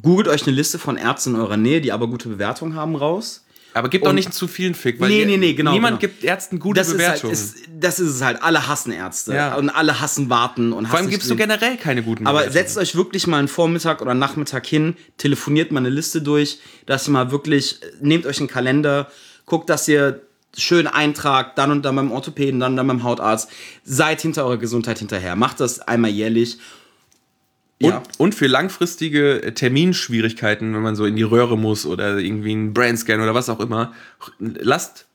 googelt euch eine Liste von Ärzten in eurer Nähe, die aber gute Bewertungen haben, raus. Aber gebt doch Und- nicht zu vielen Fick, weil Nee, nee, nee, genau, niemand genau. gibt Ärzten gute Das ist, halt, Bewertungen. ist, das ist es halt. Alle hassen Ärzte Ja. und alle hassen Warten. Und Vor allem gibst du generell keine guten Aber Bewertungen. setzt euch wirklich mal einen Vormittag oder Nachmittag hin, telefoniert mal eine Liste durch, dass ihr mal wirklich, nehmt euch einen Kalender, guckt, dass ihr schön eintragt, dann und dann beim Orthopäden, dann und dann beim Hautarzt. Seid hinter eurer Gesundheit hinterher. Macht das einmal jährlich. Und, und für langfristige äh, Terminschwierigkeiten, wenn man so in die Röhre muss oder irgendwie einen Brandscan oder was auch immer, lasst,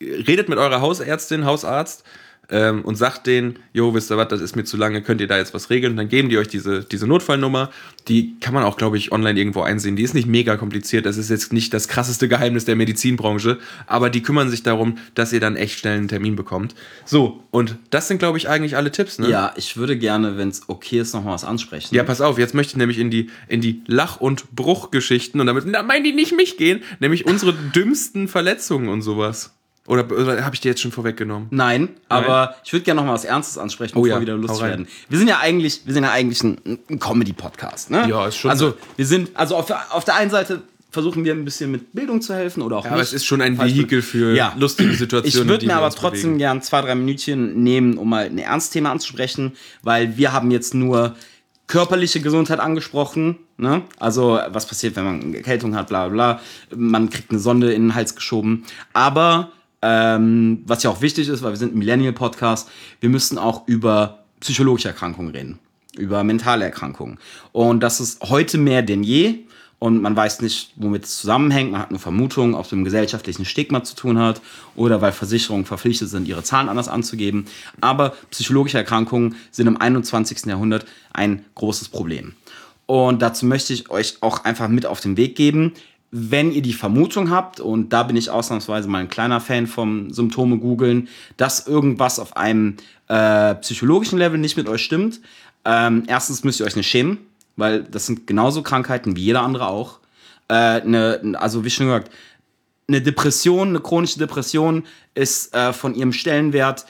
redet mit eurer Hausärztin, Hausarzt ähm, und sagt denen, jo, wisst ihr was, das ist mir zu lange, könnt ihr da jetzt was regeln? Und dann geben die euch diese, diese Notfallnummer. Die kann man auch, glaube ich, online irgendwo einsehen. Die ist nicht mega kompliziert. Das ist jetzt nicht das krasseste Geheimnis der Medizinbranche, aber die kümmern sich darum, dass ihr dann echt schnell einen Termin bekommt. So, und das sind, glaube ich, eigentlich alle Tipps, ne? Ja, ich würde gerne, wenn es okay ist, noch mal was ansprechen. Ja, pass auf, jetzt möchte ich nämlich in die, in die Lach- und Bruchgeschichten und damit da meinen die nicht mich gehen, nämlich unsere dümmsten Verletzungen und sowas. Oder, oder habe ich dir jetzt schon vorweggenommen? Nein, aber ich würde gerne noch mal was Ernstes ansprechen, bevor Oh ja, wir wieder lustig werden. Wir sind ja eigentlich, wir sind ja eigentlich ein, ein Comedy-Podcast, ne? Ja, ist schon Also so. wir sind, also auf, der- auf der einen Seite versuchen wir ein bisschen mit Bildung zu helfen oder auch Ja, nicht. aber es ist schon ein Vehikel für Ja. lustige Situationen. Ich würde mir aber trotzdem bewegen. gern zwei, drei Minütchen nehmen, um mal ein Ernstthema anzusprechen, weil wir haben jetzt nur körperliche Gesundheit angesprochen. Ne? Also was passiert, wenn man eine Erkältung hat, bla bla bla. Man kriegt eine Sonde in den Hals geschoben. Aber ähm, was ja auch wichtig ist, weil wir sind ein Millennial-Podcast, wir müssen auch über psychologische Erkrankungen reden. Über mentale Erkrankungen. Und das ist heute mehr denn je. Und man weiß nicht, womit es zusammenhängt. Man hat nur Vermutungen, ob es mit dem gesellschaftlichen Stigma zu tun hat oder weil Versicherungen verpflichtet sind, ihre Zahlen anders anzugeben. Aber psychologische Erkrankungen sind im 21. Jahrhundert ein großes Problem. Und dazu möchte ich euch auch einfach mit auf den Weg geben, wenn ihr die Vermutung habt, und da bin ich ausnahmsweise mal ein kleiner Fan vom Symptome googeln, dass irgendwas auf einem äh, psychologischen Level nicht mit euch stimmt, ähm, erstens müsst ihr euch nicht schämen, weil das sind genauso Krankheiten wie jeder andere auch. Äh, ne, also wie schon gesagt, eine Depression, eine chronische Depression ist äh, von ihrem Stellenwert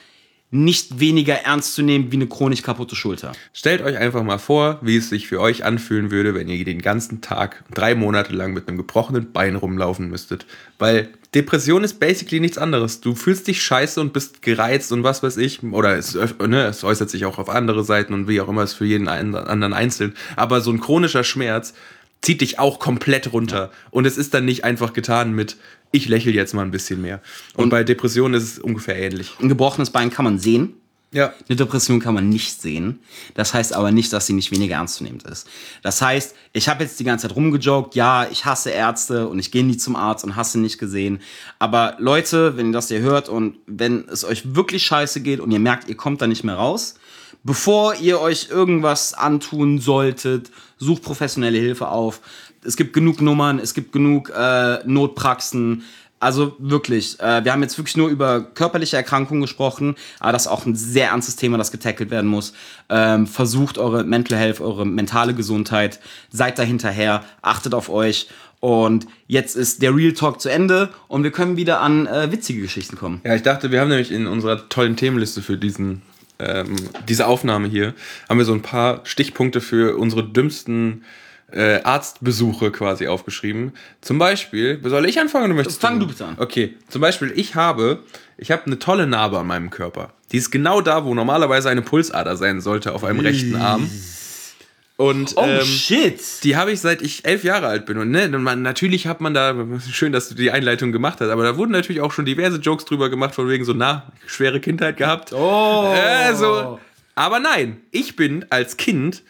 nicht weniger ernst zu nehmen wie eine chronisch kaputte Schulter. Stellt euch einfach mal vor, wie es sich für euch anfühlen würde, wenn ihr den ganzen Tag drei Monate lang mit einem gebrochenen Bein rumlaufen müsstet. Weil Depression ist basically nichts anderes. Du fühlst dich scheiße und bist gereizt und was weiß ich. Oder es, ne, es äußert sich auch auf andere Seiten und wie auch immer es für jeden anderen einzeln. Aber so ein chronischer Schmerz zieht dich auch komplett runter. Und es ist dann nicht einfach getan mit, ich lächle jetzt mal ein bisschen mehr. Und, bei Depressionen ist es ungefähr ähnlich. Ein gebrochenes Bein kann man sehen, Ja. Eine Depression kann man nicht sehen. Das heißt aber nicht, dass sie nicht weniger ernstzunehmend ist. Das heißt, ich habe jetzt die ganze Zeit rumgejoked, ja, ich hasse Ärzte und ich gehe nie zum Arzt und hasse nicht gesehen. Aber Leute, wenn ihr das hier hört und wenn es euch wirklich scheiße geht und ihr merkt, ihr kommt da nicht mehr raus, bevor ihr euch irgendwas antun solltet, sucht professionelle Hilfe auf. Es gibt genug Nummern, es gibt genug äh, Notpraxen. Also wirklich, äh, wir haben jetzt wirklich nur über körperliche Erkrankungen gesprochen, aber das ist auch ein sehr ernstes Thema, das getackelt werden muss. Ähm, versucht eure Mental Health, eure mentale Gesundheit, seid da hinterher, achtet auf euch. Und jetzt ist der Real Talk zu Ende und wir können wieder an äh, witzige Geschichten kommen. Ja, ich dachte, wir haben nämlich in unserer tollen Themenliste für diesen, ähm, diese Aufnahme hier, haben wir so ein paar Stichpunkte für unsere dümmsten äh, Arztbesuche quasi aufgeschrieben. Zum Beispiel, soll ich anfangen oder möchtest Fang du bitte an. Okay, zum Beispiel, ich habe, ich habe eine tolle Narbe an meinem Körper. Die ist genau da, wo normalerweise eine Pulsader sein sollte, auf einem rechten Arm. Und, Oh ähm, shit! die habe ich seit ich elf Jahre alt bin. Und ne, man, natürlich hat man da, schön, dass du die Einleitung gemacht hast, aber da wurden natürlich auch schon diverse Jokes drüber gemacht, von wegen so, na, schwere Kindheit gehabt. Oh! Äh, so, Aber nein, ich bin als Kind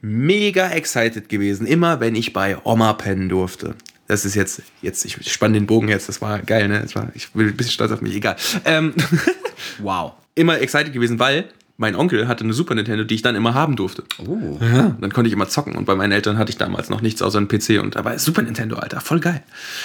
mega excited gewesen, immer wenn ich bei Oma pennen durfte. Das ist jetzt, jetzt, ich spann den Bogen jetzt, das war geil, ne? Das war, ich bin ein bisschen stolz auf mich, egal. Ähm, Wow. immer excited gewesen, weil mein Onkel hatte eine Super Nintendo, die ich dann immer haben durfte. Oh. Ja, dann konnte ich immer zocken und bei meinen Eltern hatte ich damals noch nichts außer einen PC und da war Super Nintendo, Alter, voll geil.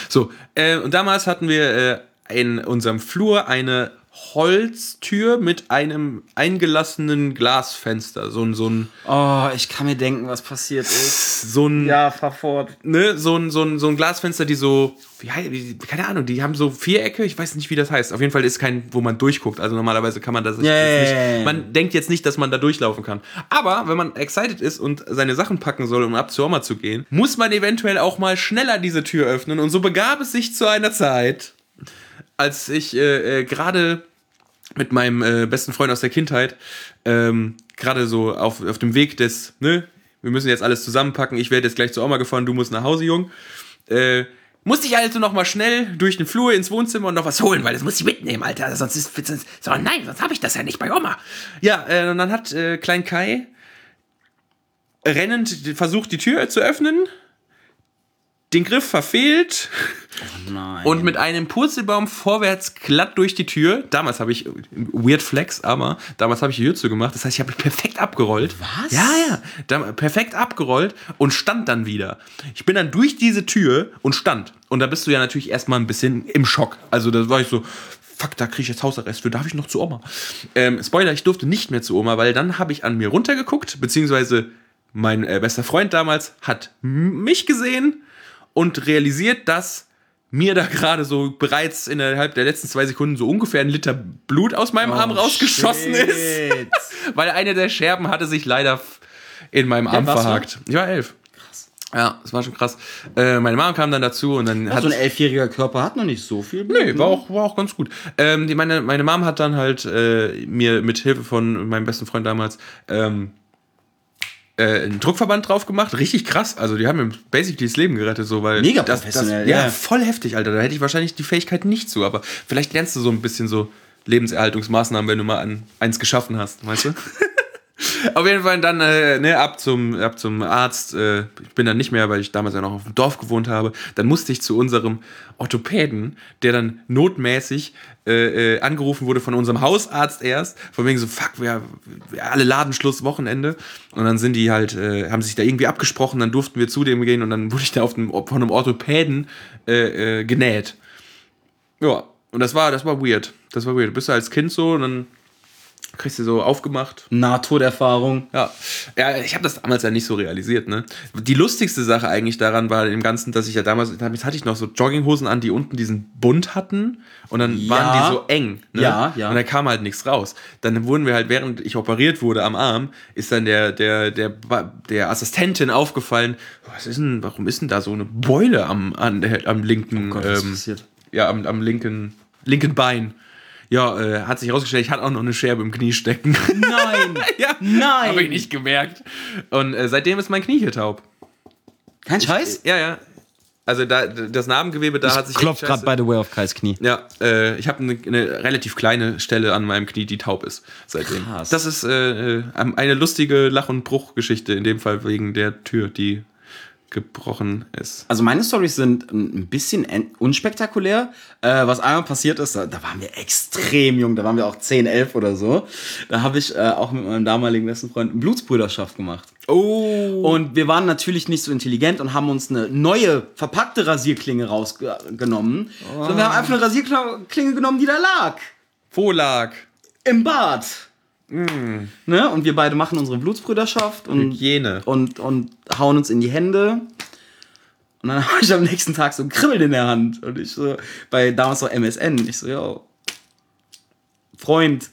So, äh, und damals hatten wir äh, in unserem Flur eine Holztür mit einem eingelassenen Glasfenster. So ein, so ein, Oh, ich kann mir denken, was passiert ist. so ein, Ja, fahr fort. ne, so ein, so ein, so ein Glasfenster, die so, wie, keine Ahnung, die haben so Vierecke, ich weiß nicht, wie das heißt. Auf jeden Fall ist kein, wo man durchguckt. Also normalerweise kann man das ja. nicht, man denkt jetzt nicht, dass man da durchlaufen kann. Aber wenn man excited ist und seine Sachen packen soll, um ab zur Oma zu gehen, muss man eventuell auch mal schneller diese Tür öffnen. Und so begab es sich zu einer Zeit, als ich äh, äh, gerade mit meinem äh, besten Freund aus der Kindheit ähm, gerade so auf, auf dem Weg des, ne, wir müssen jetzt alles zusammenpacken, ich werde jetzt gleich zur Oma gefahren, du musst nach Hause, Jung. Äh, musste ich also noch mal schnell durch den Flur ins Wohnzimmer und noch was holen, weil das muss ich mitnehmen, Alter. Sonst ist, sonst, so, nein, sonst habe ich das ja nicht bei Oma. Ja, äh, und dann hat äh, Klein Kai rennend versucht, die Tür zu öffnen, den Griff verfehlt Nein. und mit einem Purzelbaum vorwärts glatt durch die Tür. Damals habe ich, weird flex, aber damals habe ich die Tür zugemacht. Das heißt, ich habe mich perfekt abgerollt. Was? Ja, ja. Perfekt abgerollt und stand dann wieder. Ich bin dann durch diese Tür und stand. Und da bist du ja natürlich erstmal ein bisschen im Schock. Also da war ich so, fuck, da kriege ich jetzt Hausarrest für, darf ich noch zu Oma? Ähm, Spoiler, ich durfte nicht mehr zu Oma, weil dann habe ich an mir runtergeguckt, beziehungsweise mein äh, bester Freund damals hat mich gesehen und realisiert, dass mir da gerade so bereits innerhalb der letzten zwei Sekunden so ungefähr ein Liter Blut aus meinem Arm rausgeschossen ist. Shit. Weil eine der Scherben hatte sich leider in meinem Arm warst du? verhakt. Ich war elf. Ja, das war schon krass. Äh, meine Mom kam dann dazu und dann hat So ein elfjähriger Körper hat noch nicht so viel Blut. Nee, war auch, war auch ganz gut. Ähm, die, meine, meine Mom hat dann halt äh, mir mit Hilfe von meinem besten Freund damals ähm, äh, einen Druckverband drauf gemacht. Richtig krass. Also die haben mir basically das Leben gerettet, so weil. Mega das, professionell, das, ja, ja. voll heftig, Alter. Da hätte ich wahrscheinlich die Fähigkeit nicht zu, aber vielleicht lernst du so ein bisschen so Lebenserhaltungsmaßnahmen, wenn du mal an, eins geschaffen hast, weißt du? Auf jeden Fall dann äh, ne, ab, zum, ab zum Arzt. Äh, ich bin dann nicht mehr, weil ich damals ja noch auf dem Dorf gewohnt habe. Dann musste ich zu unserem Orthopäden, der dann notmäßig äh, äh, angerufen wurde von unserem Hausarzt erst. Von wegen so, fuck, wir, wir alle Ladenschluss, Wochenende. Und dann sind die halt, äh, haben sich da irgendwie abgesprochen. Dann durften wir zu dem gehen und dann wurde ich da auf dem, von einem Orthopäden äh, äh, genäht. Ja, und das war, das war weird. Das war weird. Bist du als Kind so und dann kriegst du so aufgemacht. Nahtoderfahrung. Ja, ja ich habe das damals ja nicht so realisiert. Ne? Die lustigste Sache eigentlich daran war im Ganzen, dass ich ja damals, damals hatte ich noch so Jogginghosen an, die unten diesen Bund hatten und dann Ja. waren die so eng. Ne? Ja, ja. Und da kam halt nichts raus. Dann wurden wir halt, während ich operiert wurde am Arm, ist dann der, der, der, der Assistentin aufgefallen, was ist denn, warum ist denn da so eine Beule am, an, der- am linken, Oh Gott, ähm, ja, am, am linken, linken Bein. Ja, äh, hat sich herausgestellt, ich hatte auch noch eine Scherbe im Knie stecken. Nein! ja, Nein! Habe ich nicht gemerkt. Und äh, seitdem ist mein Knie hier taub. Kein Scheiß? Ja, ja. Also da, das Narbengewebe, da hat sich. Klopft gerade by the way auf Kais Knie. Ja, äh, ich habe eine, eine relativ kleine Stelle an meinem Knie, die taub ist seitdem. Krass. Das ist äh, äh, eine lustige Lach- und Bruchgeschichte, in dem Fall wegen der Tür, die gebrochen ist. Also meine Storys sind ein bisschen en- unspektakulär. Äh, was einmal passiert ist, da, da waren wir extrem jung, da waren wir auch 10, 11 oder so. Da habe ich äh, auch mit meinem damaligen besten Freund eine Blutsbrüderschaft gemacht. Oh. Und wir waren natürlich nicht so intelligent und haben uns eine neue, verpackte Rasierklinge rausgenommen. So, wir haben einfach eine Rasierklinge genommen, die da lag. Wo lag? Im Bad. Ne? Und wir beide machen unsere Blutsbrüderschaft und, Hygiene. und, und hauen uns in die Hände. Und dann habe ich am nächsten Tag so ein Kribbeln in der Hand. Und ich so, bei damals noch MSN, ich so, yo, Freund,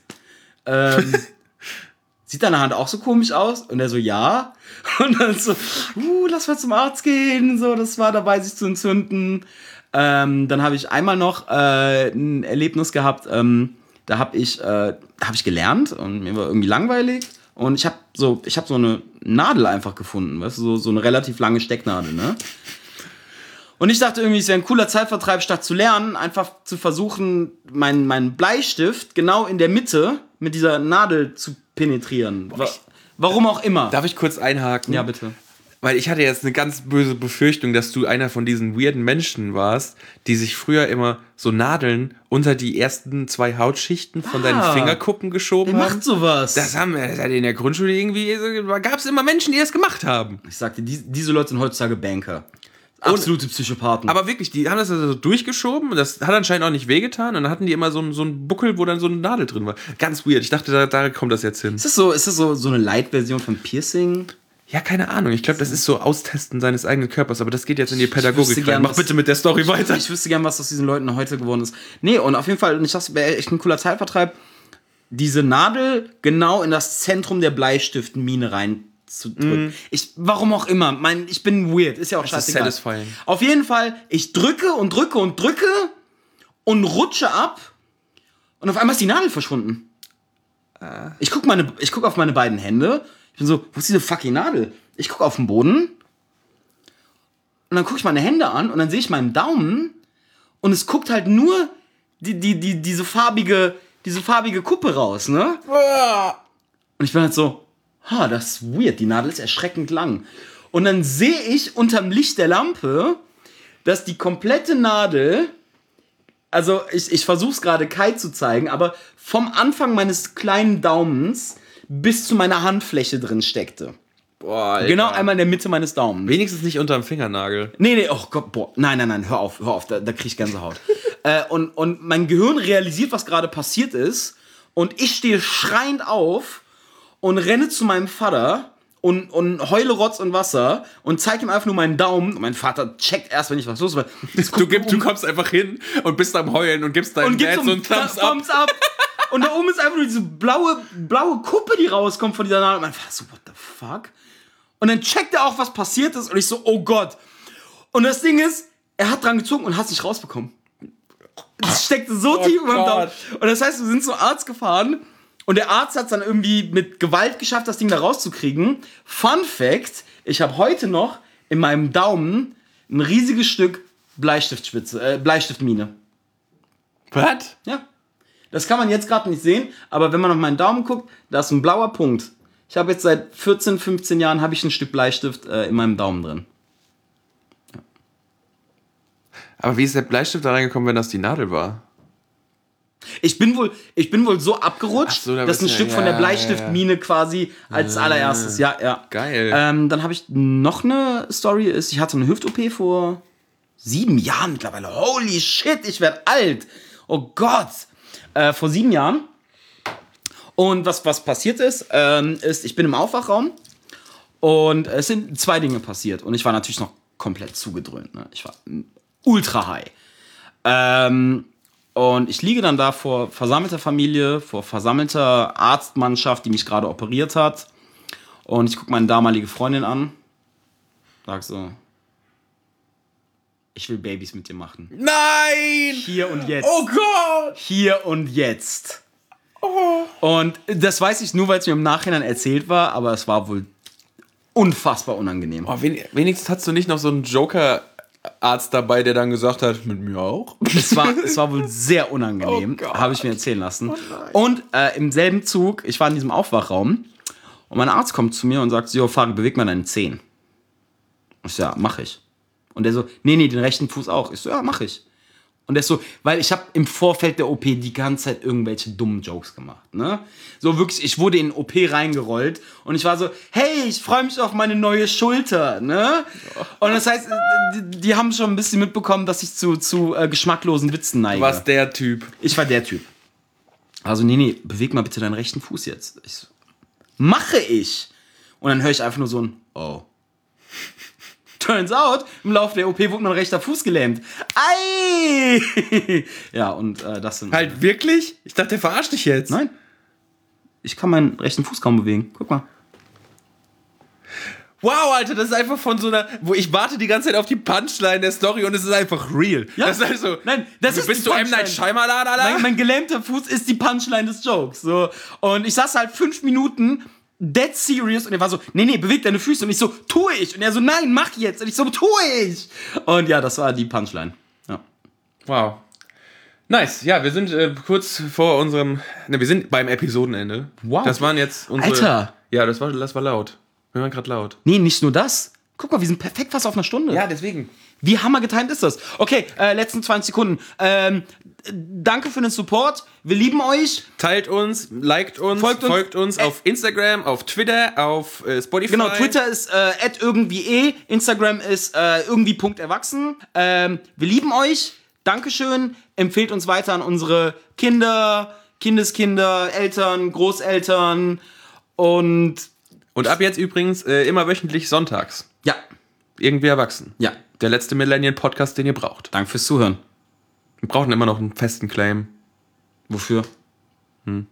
ähm, sieht deine Hand auch so komisch aus? Und er so, ja. Und dann so, uh, lass mal zum Arzt gehen. So, das war dabei, sich zu entzünden. Ähm, dann habe ich einmal noch äh, ein Erlebnis gehabt. Ähm, da habe ich, äh, hab ich gelernt und mir war irgendwie langweilig. Und ich habe so, ich habe so eine Nadel einfach gefunden, weißt du, so, so eine relativ lange Stecknadel, ne? Und ich dachte irgendwie, es wäre ein cooler Zeitvertreib, statt zu lernen, einfach zu versuchen, meinen meinen Bleistift genau in der Mitte mit dieser Nadel zu penetrieren. Wa warum auch immer. Darf ich kurz einhaken? Ja, bitte. Weil ich hatte jetzt eine ganz böse Befürchtung, dass du einer von diesen weirden Menschen warst, die sich früher immer so Nadeln unter die ersten zwei Hautschichten von deinen Ah. Fingerkuppen geschoben Wer haben. macht sowas? Das haben wir das in der Grundschule irgendwie, gab es immer Menschen, die das gemacht haben. ich sagte, die, diese Leute sind heutzutage Banker. Absolute Psychopathen. Aber wirklich, die haben das also so durchgeschoben und das hat anscheinend auch nicht wehgetan und dann hatten die immer so einen, so einen Buckel, wo dann so eine Nadel drin war. Ganz weird. Ich dachte, da, da kommt das jetzt hin. ist das so, ist das so, so eine Light-Version von Piercing? Ja, keine Ahnung. Ich glaube, das ist so Austesten seines eigenen Körpers, aber das geht jetzt in die Pädagogik wüsste rein. gern, Mach was- bitte mit der Story weiter. Ich wüsste gern, was aus diesen Leuten heute geworden ist. Nee, und auf jeden Fall, und ich dachte, wäre echt ein cooler Zeitvertreib, diese Nadel genau in das Zentrum der Bleistiftmine reinzudrücken. Ich, warum auch immer, mein, ich bin weird, ist ja auch ist scheißegal. satisfying. Auf jeden Fall, ich drücke und drücke und drücke und rutsche ab und auf einmal ist die Nadel verschwunden. Ah. Ich gucke ich guck auf meine beiden Hände. Ich bin so, wo ist diese fucking Nadel? Ich gucke auf den Boden und dann gucke ich meine Hände an und dann sehe ich meinen Daumen und es guckt halt nur die, die, die, diese farbige, diese farbige Kuppe raus, ne? Und ich bin halt so, ha, das ist weird, die Nadel ist erschreckend lang. Und dann sehe ich unterm Licht der Lampe, dass die komplette Nadel, also ich, ich versuche es gerade Kai zu zeigen, aber vom Anfang meines kleinen Daumens bis zu meiner Handfläche drin steckte. Boah, Alter. Genau einmal in der Mitte meines Daumens. Wenigstens nicht unterm Fingernagel. Nee, nee, oh Gott, boah, nein, nein, nein, hör auf, hör auf, da, da krieg ich Gänsehaut. äh, und, und mein Gehirn realisiert, was gerade passiert ist. Und ich stehe schreiend auf und renne zu meinem Vater und, und heule Rotz und Wasser und zeige ihm einfach nur meinen Daumen. Und mein Vater checkt erst, wenn ich was los war. Du, gib, du kommst einfach hin und bist am Heulen und gibst deinem und Dad so einen Thumbs up. Thumbs up. Und da oben ist einfach nur diese blaue, blaue Kuppe, die rauskommt von dieser Nadel. Und Vater so, what the fuck? Und dann checkt er auch, was passiert ist. Und ich so, oh Gott. Und das Ding ist, er hat dran gezogen und hat es nicht rausbekommen. Das steckte so tief über dem Daumen. Und das heißt, wir sind zum Arzt gefahren. Und der Arzt hat es dann irgendwie mit Gewalt geschafft, das Ding da rauszukriegen. Fun Fact: Ich habe heute noch in meinem Daumen ein riesiges Stück Bleistiftspitze, äh, Bleistiftmine. Was? Ja. Das kann man jetzt gerade nicht sehen, aber wenn man auf meinen Daumen guckt, da ist ein blauer Punkt. Ich habe jetzt seit 14, 15 Jahren habe ich ein Stück Bleistift äh, in meinem Daumen drin. Aber wie ist der Bleistift da reingekommen, wenn das die Nadel war? Ich bin wohl, ich bin wohl so abgerutscht, so, da dass ein Stück von der ja, Bleistiftmine quasi als allererstes. Ja, ja. Geil. Ähm, dann habe ich noch eine Story. Ist, ich hatte eine Hüft-OP vor sieben Jahren mittlerweile. Holy shit, ich werde alt. Oh Gott. Äh, vor sieben Jahren. Und was, was passiert ist, ähm, ist, ich bin im Aufwachraum und es sind zwei Dinge passiert. Und ich war natürlich noch komplett zugedröhnt. Ne? Ich war ultra high. Ähm, und ich liege dann da vor versammelter Familie, vor versammelter Arztmannschaft, die mich gerade operiert hat. Und ich gucke meine damalige Freundin an. Sag so, ich will Babys mit dir machen. Nein! Hier und jetzt. Oh Gott! Hier und jetzt. Und das weiß ich nur, weil es mir im Nachhinein erzählt war, aber es war wohl unfassbar unangenehm. Oh, wen, wenigstens hast du nicht noch so einen Joker-Arzt dabei, der dann gesagt hat, mit mir auch? Es war, es war wohl sehr unangenehm, Oh habe ich mir erzählen lassen. und äh, im selben Zug, ich war in diesem Aufwachraum und mein Arzt kommt zu mir und sagt, Jo, Fabi, beweg mal deinen Zehen. Ich so, ja, mach ich. Und der so, nee, nee, den rechten Fuß auch. Ich so, ja, mach ich. Und der so, weil ich habe im Vorfeld der OP die ganze Zeit irgendwelche dummen Jokes gemacht, ne? So wirklich, ich wurde in OP reingerollt und ich war so, hey, ich freue mich auf meine neue Schulter, ne? Und das heißt, die, die haben schon ein bisschen mitbekommen, dass ich zu, zu äh, geschmacklosen Witzen neige. Was der Typ. Ich war der Typ. Also, nee, nee, beweg mal bitte deinen rechten Fuß jetzt. Ich so, mache ich. Und dann höre ich einfach nur so ein Oh. Turns out, im Laufe der OP wurde mein rechter Fuß gelähmt. Ei! ja, und äh, das sind. Halt wirklich? Ich dachte, der verarscht dich jetzt. Nein. Ich kann meinen rechten Fuß kaum bewegen. Guck mal. Wow, Alter, das ist einfach von so einer, wo ich warte die ganze Zeit auf die Punchline der Story und es ist einfach real. Ja. Das ist halt so, Nein, das du ist bist du M. Night. Shyamalan, Alter? Mein, mein gelähmter Fuß ist die Punchline des Jokes. So. Und ich saß halt fünf Minuten dead serious und er war so, nee, nee, beweg deine Füße. Und ich so, tue ich. Und er so, nein, mach jetzt. Und ich so, tue ich. Und ja, das war die Punchline. Ja. Wow. Nice, ja, wir sind äh, kurz vor unserem. Ne, wir sind beim Episodenende. Wow. Das waren jetzt unsere. Alter. Ja, das war, das war laut. Wir waren gerade laut. Nee, nicht nur das. Guck mal, wir sind perfekt fast auf einer Stunde. deswegen. Wie hammer getimt ist das? Okay, äh, letzten 20 Sekunden. Ähm, danke für den Support. Wir lieben euch. Teilt uns, liked uns, Folgt folgt uns. uns, auf Instagram, auf Twitter, auf äh, Spotify. Genau, Twitter ist äh, irgendwie eh, Instagram ist äh, irgendwie Punkt erwachsen. Ähm, wir lieben euch. Dankeschön. Empfehlt uns weiter an unsere Kinder, Kindeskinder, Eltern, Großeltern und Und ab jetzt übrigens äh, immer wöchentlich sonntags. ja, Irgendwie erwachsen. ja. Der letzte Millennial-Podcast, den ihr braucht. Danke fürs Zuhören. Wir brauchen immer noch einen festen Claim. Wofür? Hm.